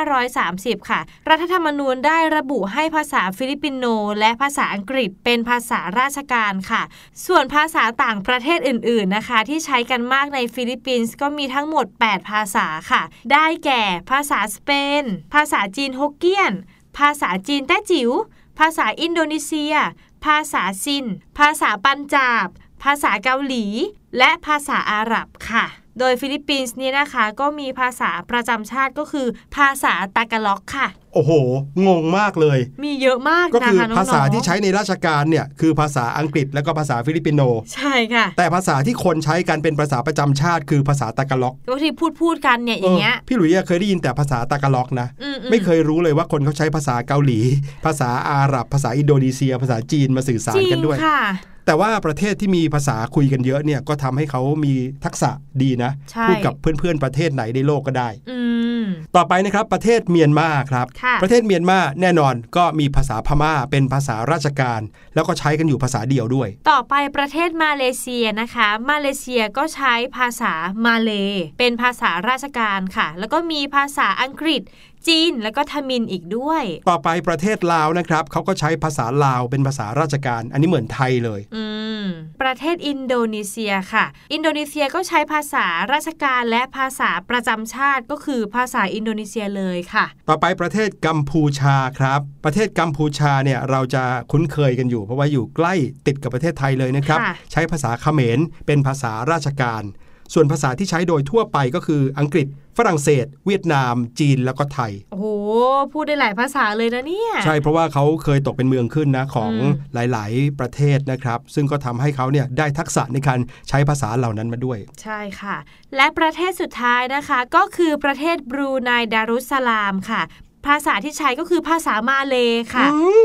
2530 ค่ะ รัฐธรรมนูญได้ระบุให้ภาษาฟิลิปปินโน และภาษาอังกฤษเป็นภาษาราชการค่ะ ส่วนภาษาต่างประเทศอื่น ๆนะคะ ที่ใช้กันมากในฟิลิปปินส์ก็มีทั้งหมด 8 ภาษาค่ะ ได้แก่ภาษาสเปน ภาษาจีนฮกเกี้ยน ภาษาจีนแต้จิ๋ว ภาษาอินโดนีเซีย ภาษาซินด์ ภาษาปัญจาบ ภาษาเกาหลี และภาษาอาหรับค่ะ โดยฟิลิปปินส์เนี่ยนะคะ ก็มีภาษาประจำชาติก็คือภาษาตากาล็อกค่ะ โอ้โห งงมากเลย มีเยอะมากก็นะคือคะน้องๆภาษาที่ใช้ในราชการเนี่ยคือภาษาอังกฤษแล้วก็ภาษาฟิลิปปินโน ใช่ค่ะ แต่ภาษาที่คนใช้กันเป็นภาษาประจำชาติ คือภาษาตากาล็อกก็ที่พูดพูดกันเนี่ยอย่างเงี้ยเออพี่หลุยส์เคยได้ยินแต่ภาษาตากาล็อกนะอืๆไม่เคยรู้เลยว่าคนเขาใช้ภาษาเกาหลี ภาษาอาหรับ ภาษาอินโดนีเซีย ภาษาจีนมาสื่อสารกันด้วยจริงค่ะ แต่ว่าประเทศที่มีภาษาคุยกันเยอะเนี่ยก็ทำให้เขามีทักษะดีนะใช่พูดกับเพื่อนๆ ประเทศไหนในโลกก็ได้อืมต่อไปนะครับประเทศเมียนมาครับค่ะประเทศเมียนมาแน่นอนก็มีภาษาพม่าเป็นภาษาราชการ แล้วก็ใช้กันอยู่ภาษาเดียวด้วย ต่อไปประเทศมาเลเซียนะคะ มาเลเซียก็ใช้ภาษามาเล เป็นภาษาราชการค่ะ แล้วก็มีภาษาอังกฤษ จีนแล้วก็ทมินอีกด้วย ต่อไปประเทศลาวนะครับเขาก็ใช้ภาษาลาวเป็นภาษาราชการ อันนี้เหมือนไทยเลยอืมประเทศอินโดนีเซียค่ะ อินโดนีเซียก็ใช้ภาษาราชการและภาษาประจำชาติก็คือภาษาอินโดนีเซียเลยค่ะ ต่อไปประเทศกัมพูชาครับ ประเทศกัมพูชาเนี่ยเราจะคุ้นเคยกันอยู่ เพราะว่าอยู่ใกล้ติดกับประเทศไทยเลยนะครับค่ะใช้ภาษาเขมรเป็นภาษาราชการ ส่วนภาษาที่ใช้โดยทั่วไปก็คืออังกฤษ ฝรั่งเศส เวียดนาม จีนแล้วก็ไทย โอ้โห พูดได้หลายภาษาเลยนะเนี่ย ใช่เพราะว่าเขาเคยตกเป็นเมืองขึ้นนะของอืมหลาย ๆ ประเทศนะครับ ซึ่งก็ทำให้เขาเนี่ยได้ทักษะในการใช้ภาษาเหล่านั้นมาด้วย ใช่ค่ะ และประเทศสุดท้ายนะคะก็คือประเทศบรูไนดารุสสลามค่ะ ภาษาที่ใช้ก็คือภาษามาเลค่ะอืม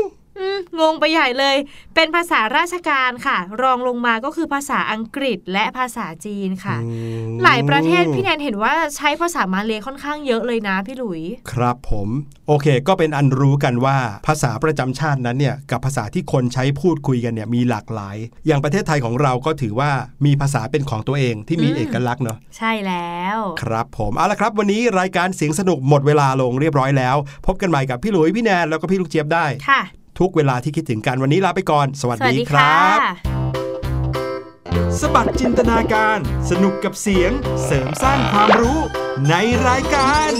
งงไปใหญ่เลย เป็นภาษาราชการค่ะ รองลงมาก็คือภาษาอังกฤษและภาษาจีนค่ะอืมหลายประเทศพี่แนนเห็นว่าใช้ภาษามาเลค่อนข้างเยอะเลยนะพี่หลุย ครับผม โอเค ก็เป็นอันรู้กันว่าภาษาประจำชาตินั้นเนี่ยกับภาษาที่คนใช้พูดคุยกันเนี่ยมีหลากหลาย อย่างประเทศไทยของเราก็ถือว่ามีภาษาเป็นของตัวเองที่มีอืมเอกลักษณ์เนาะใช่แล้ว ครับผมเอาละครับ วันนี้รายการเสียงสนุกหมดเวลาลงเรียบร้อยแล้ว พบกันใหม่กับพี่หลุยพี่แนนแล้วก็พี่ลูกเจี๊ยบได้ค่ะ ทุกเวลาที่คิดถึงกันวันนี้ลาไปก่อน สวัสสวัสดีดีคค่ะรับ สบัดจินตนาการ สนุกกับเสียง เสริมสร้างความรู้ในรายการ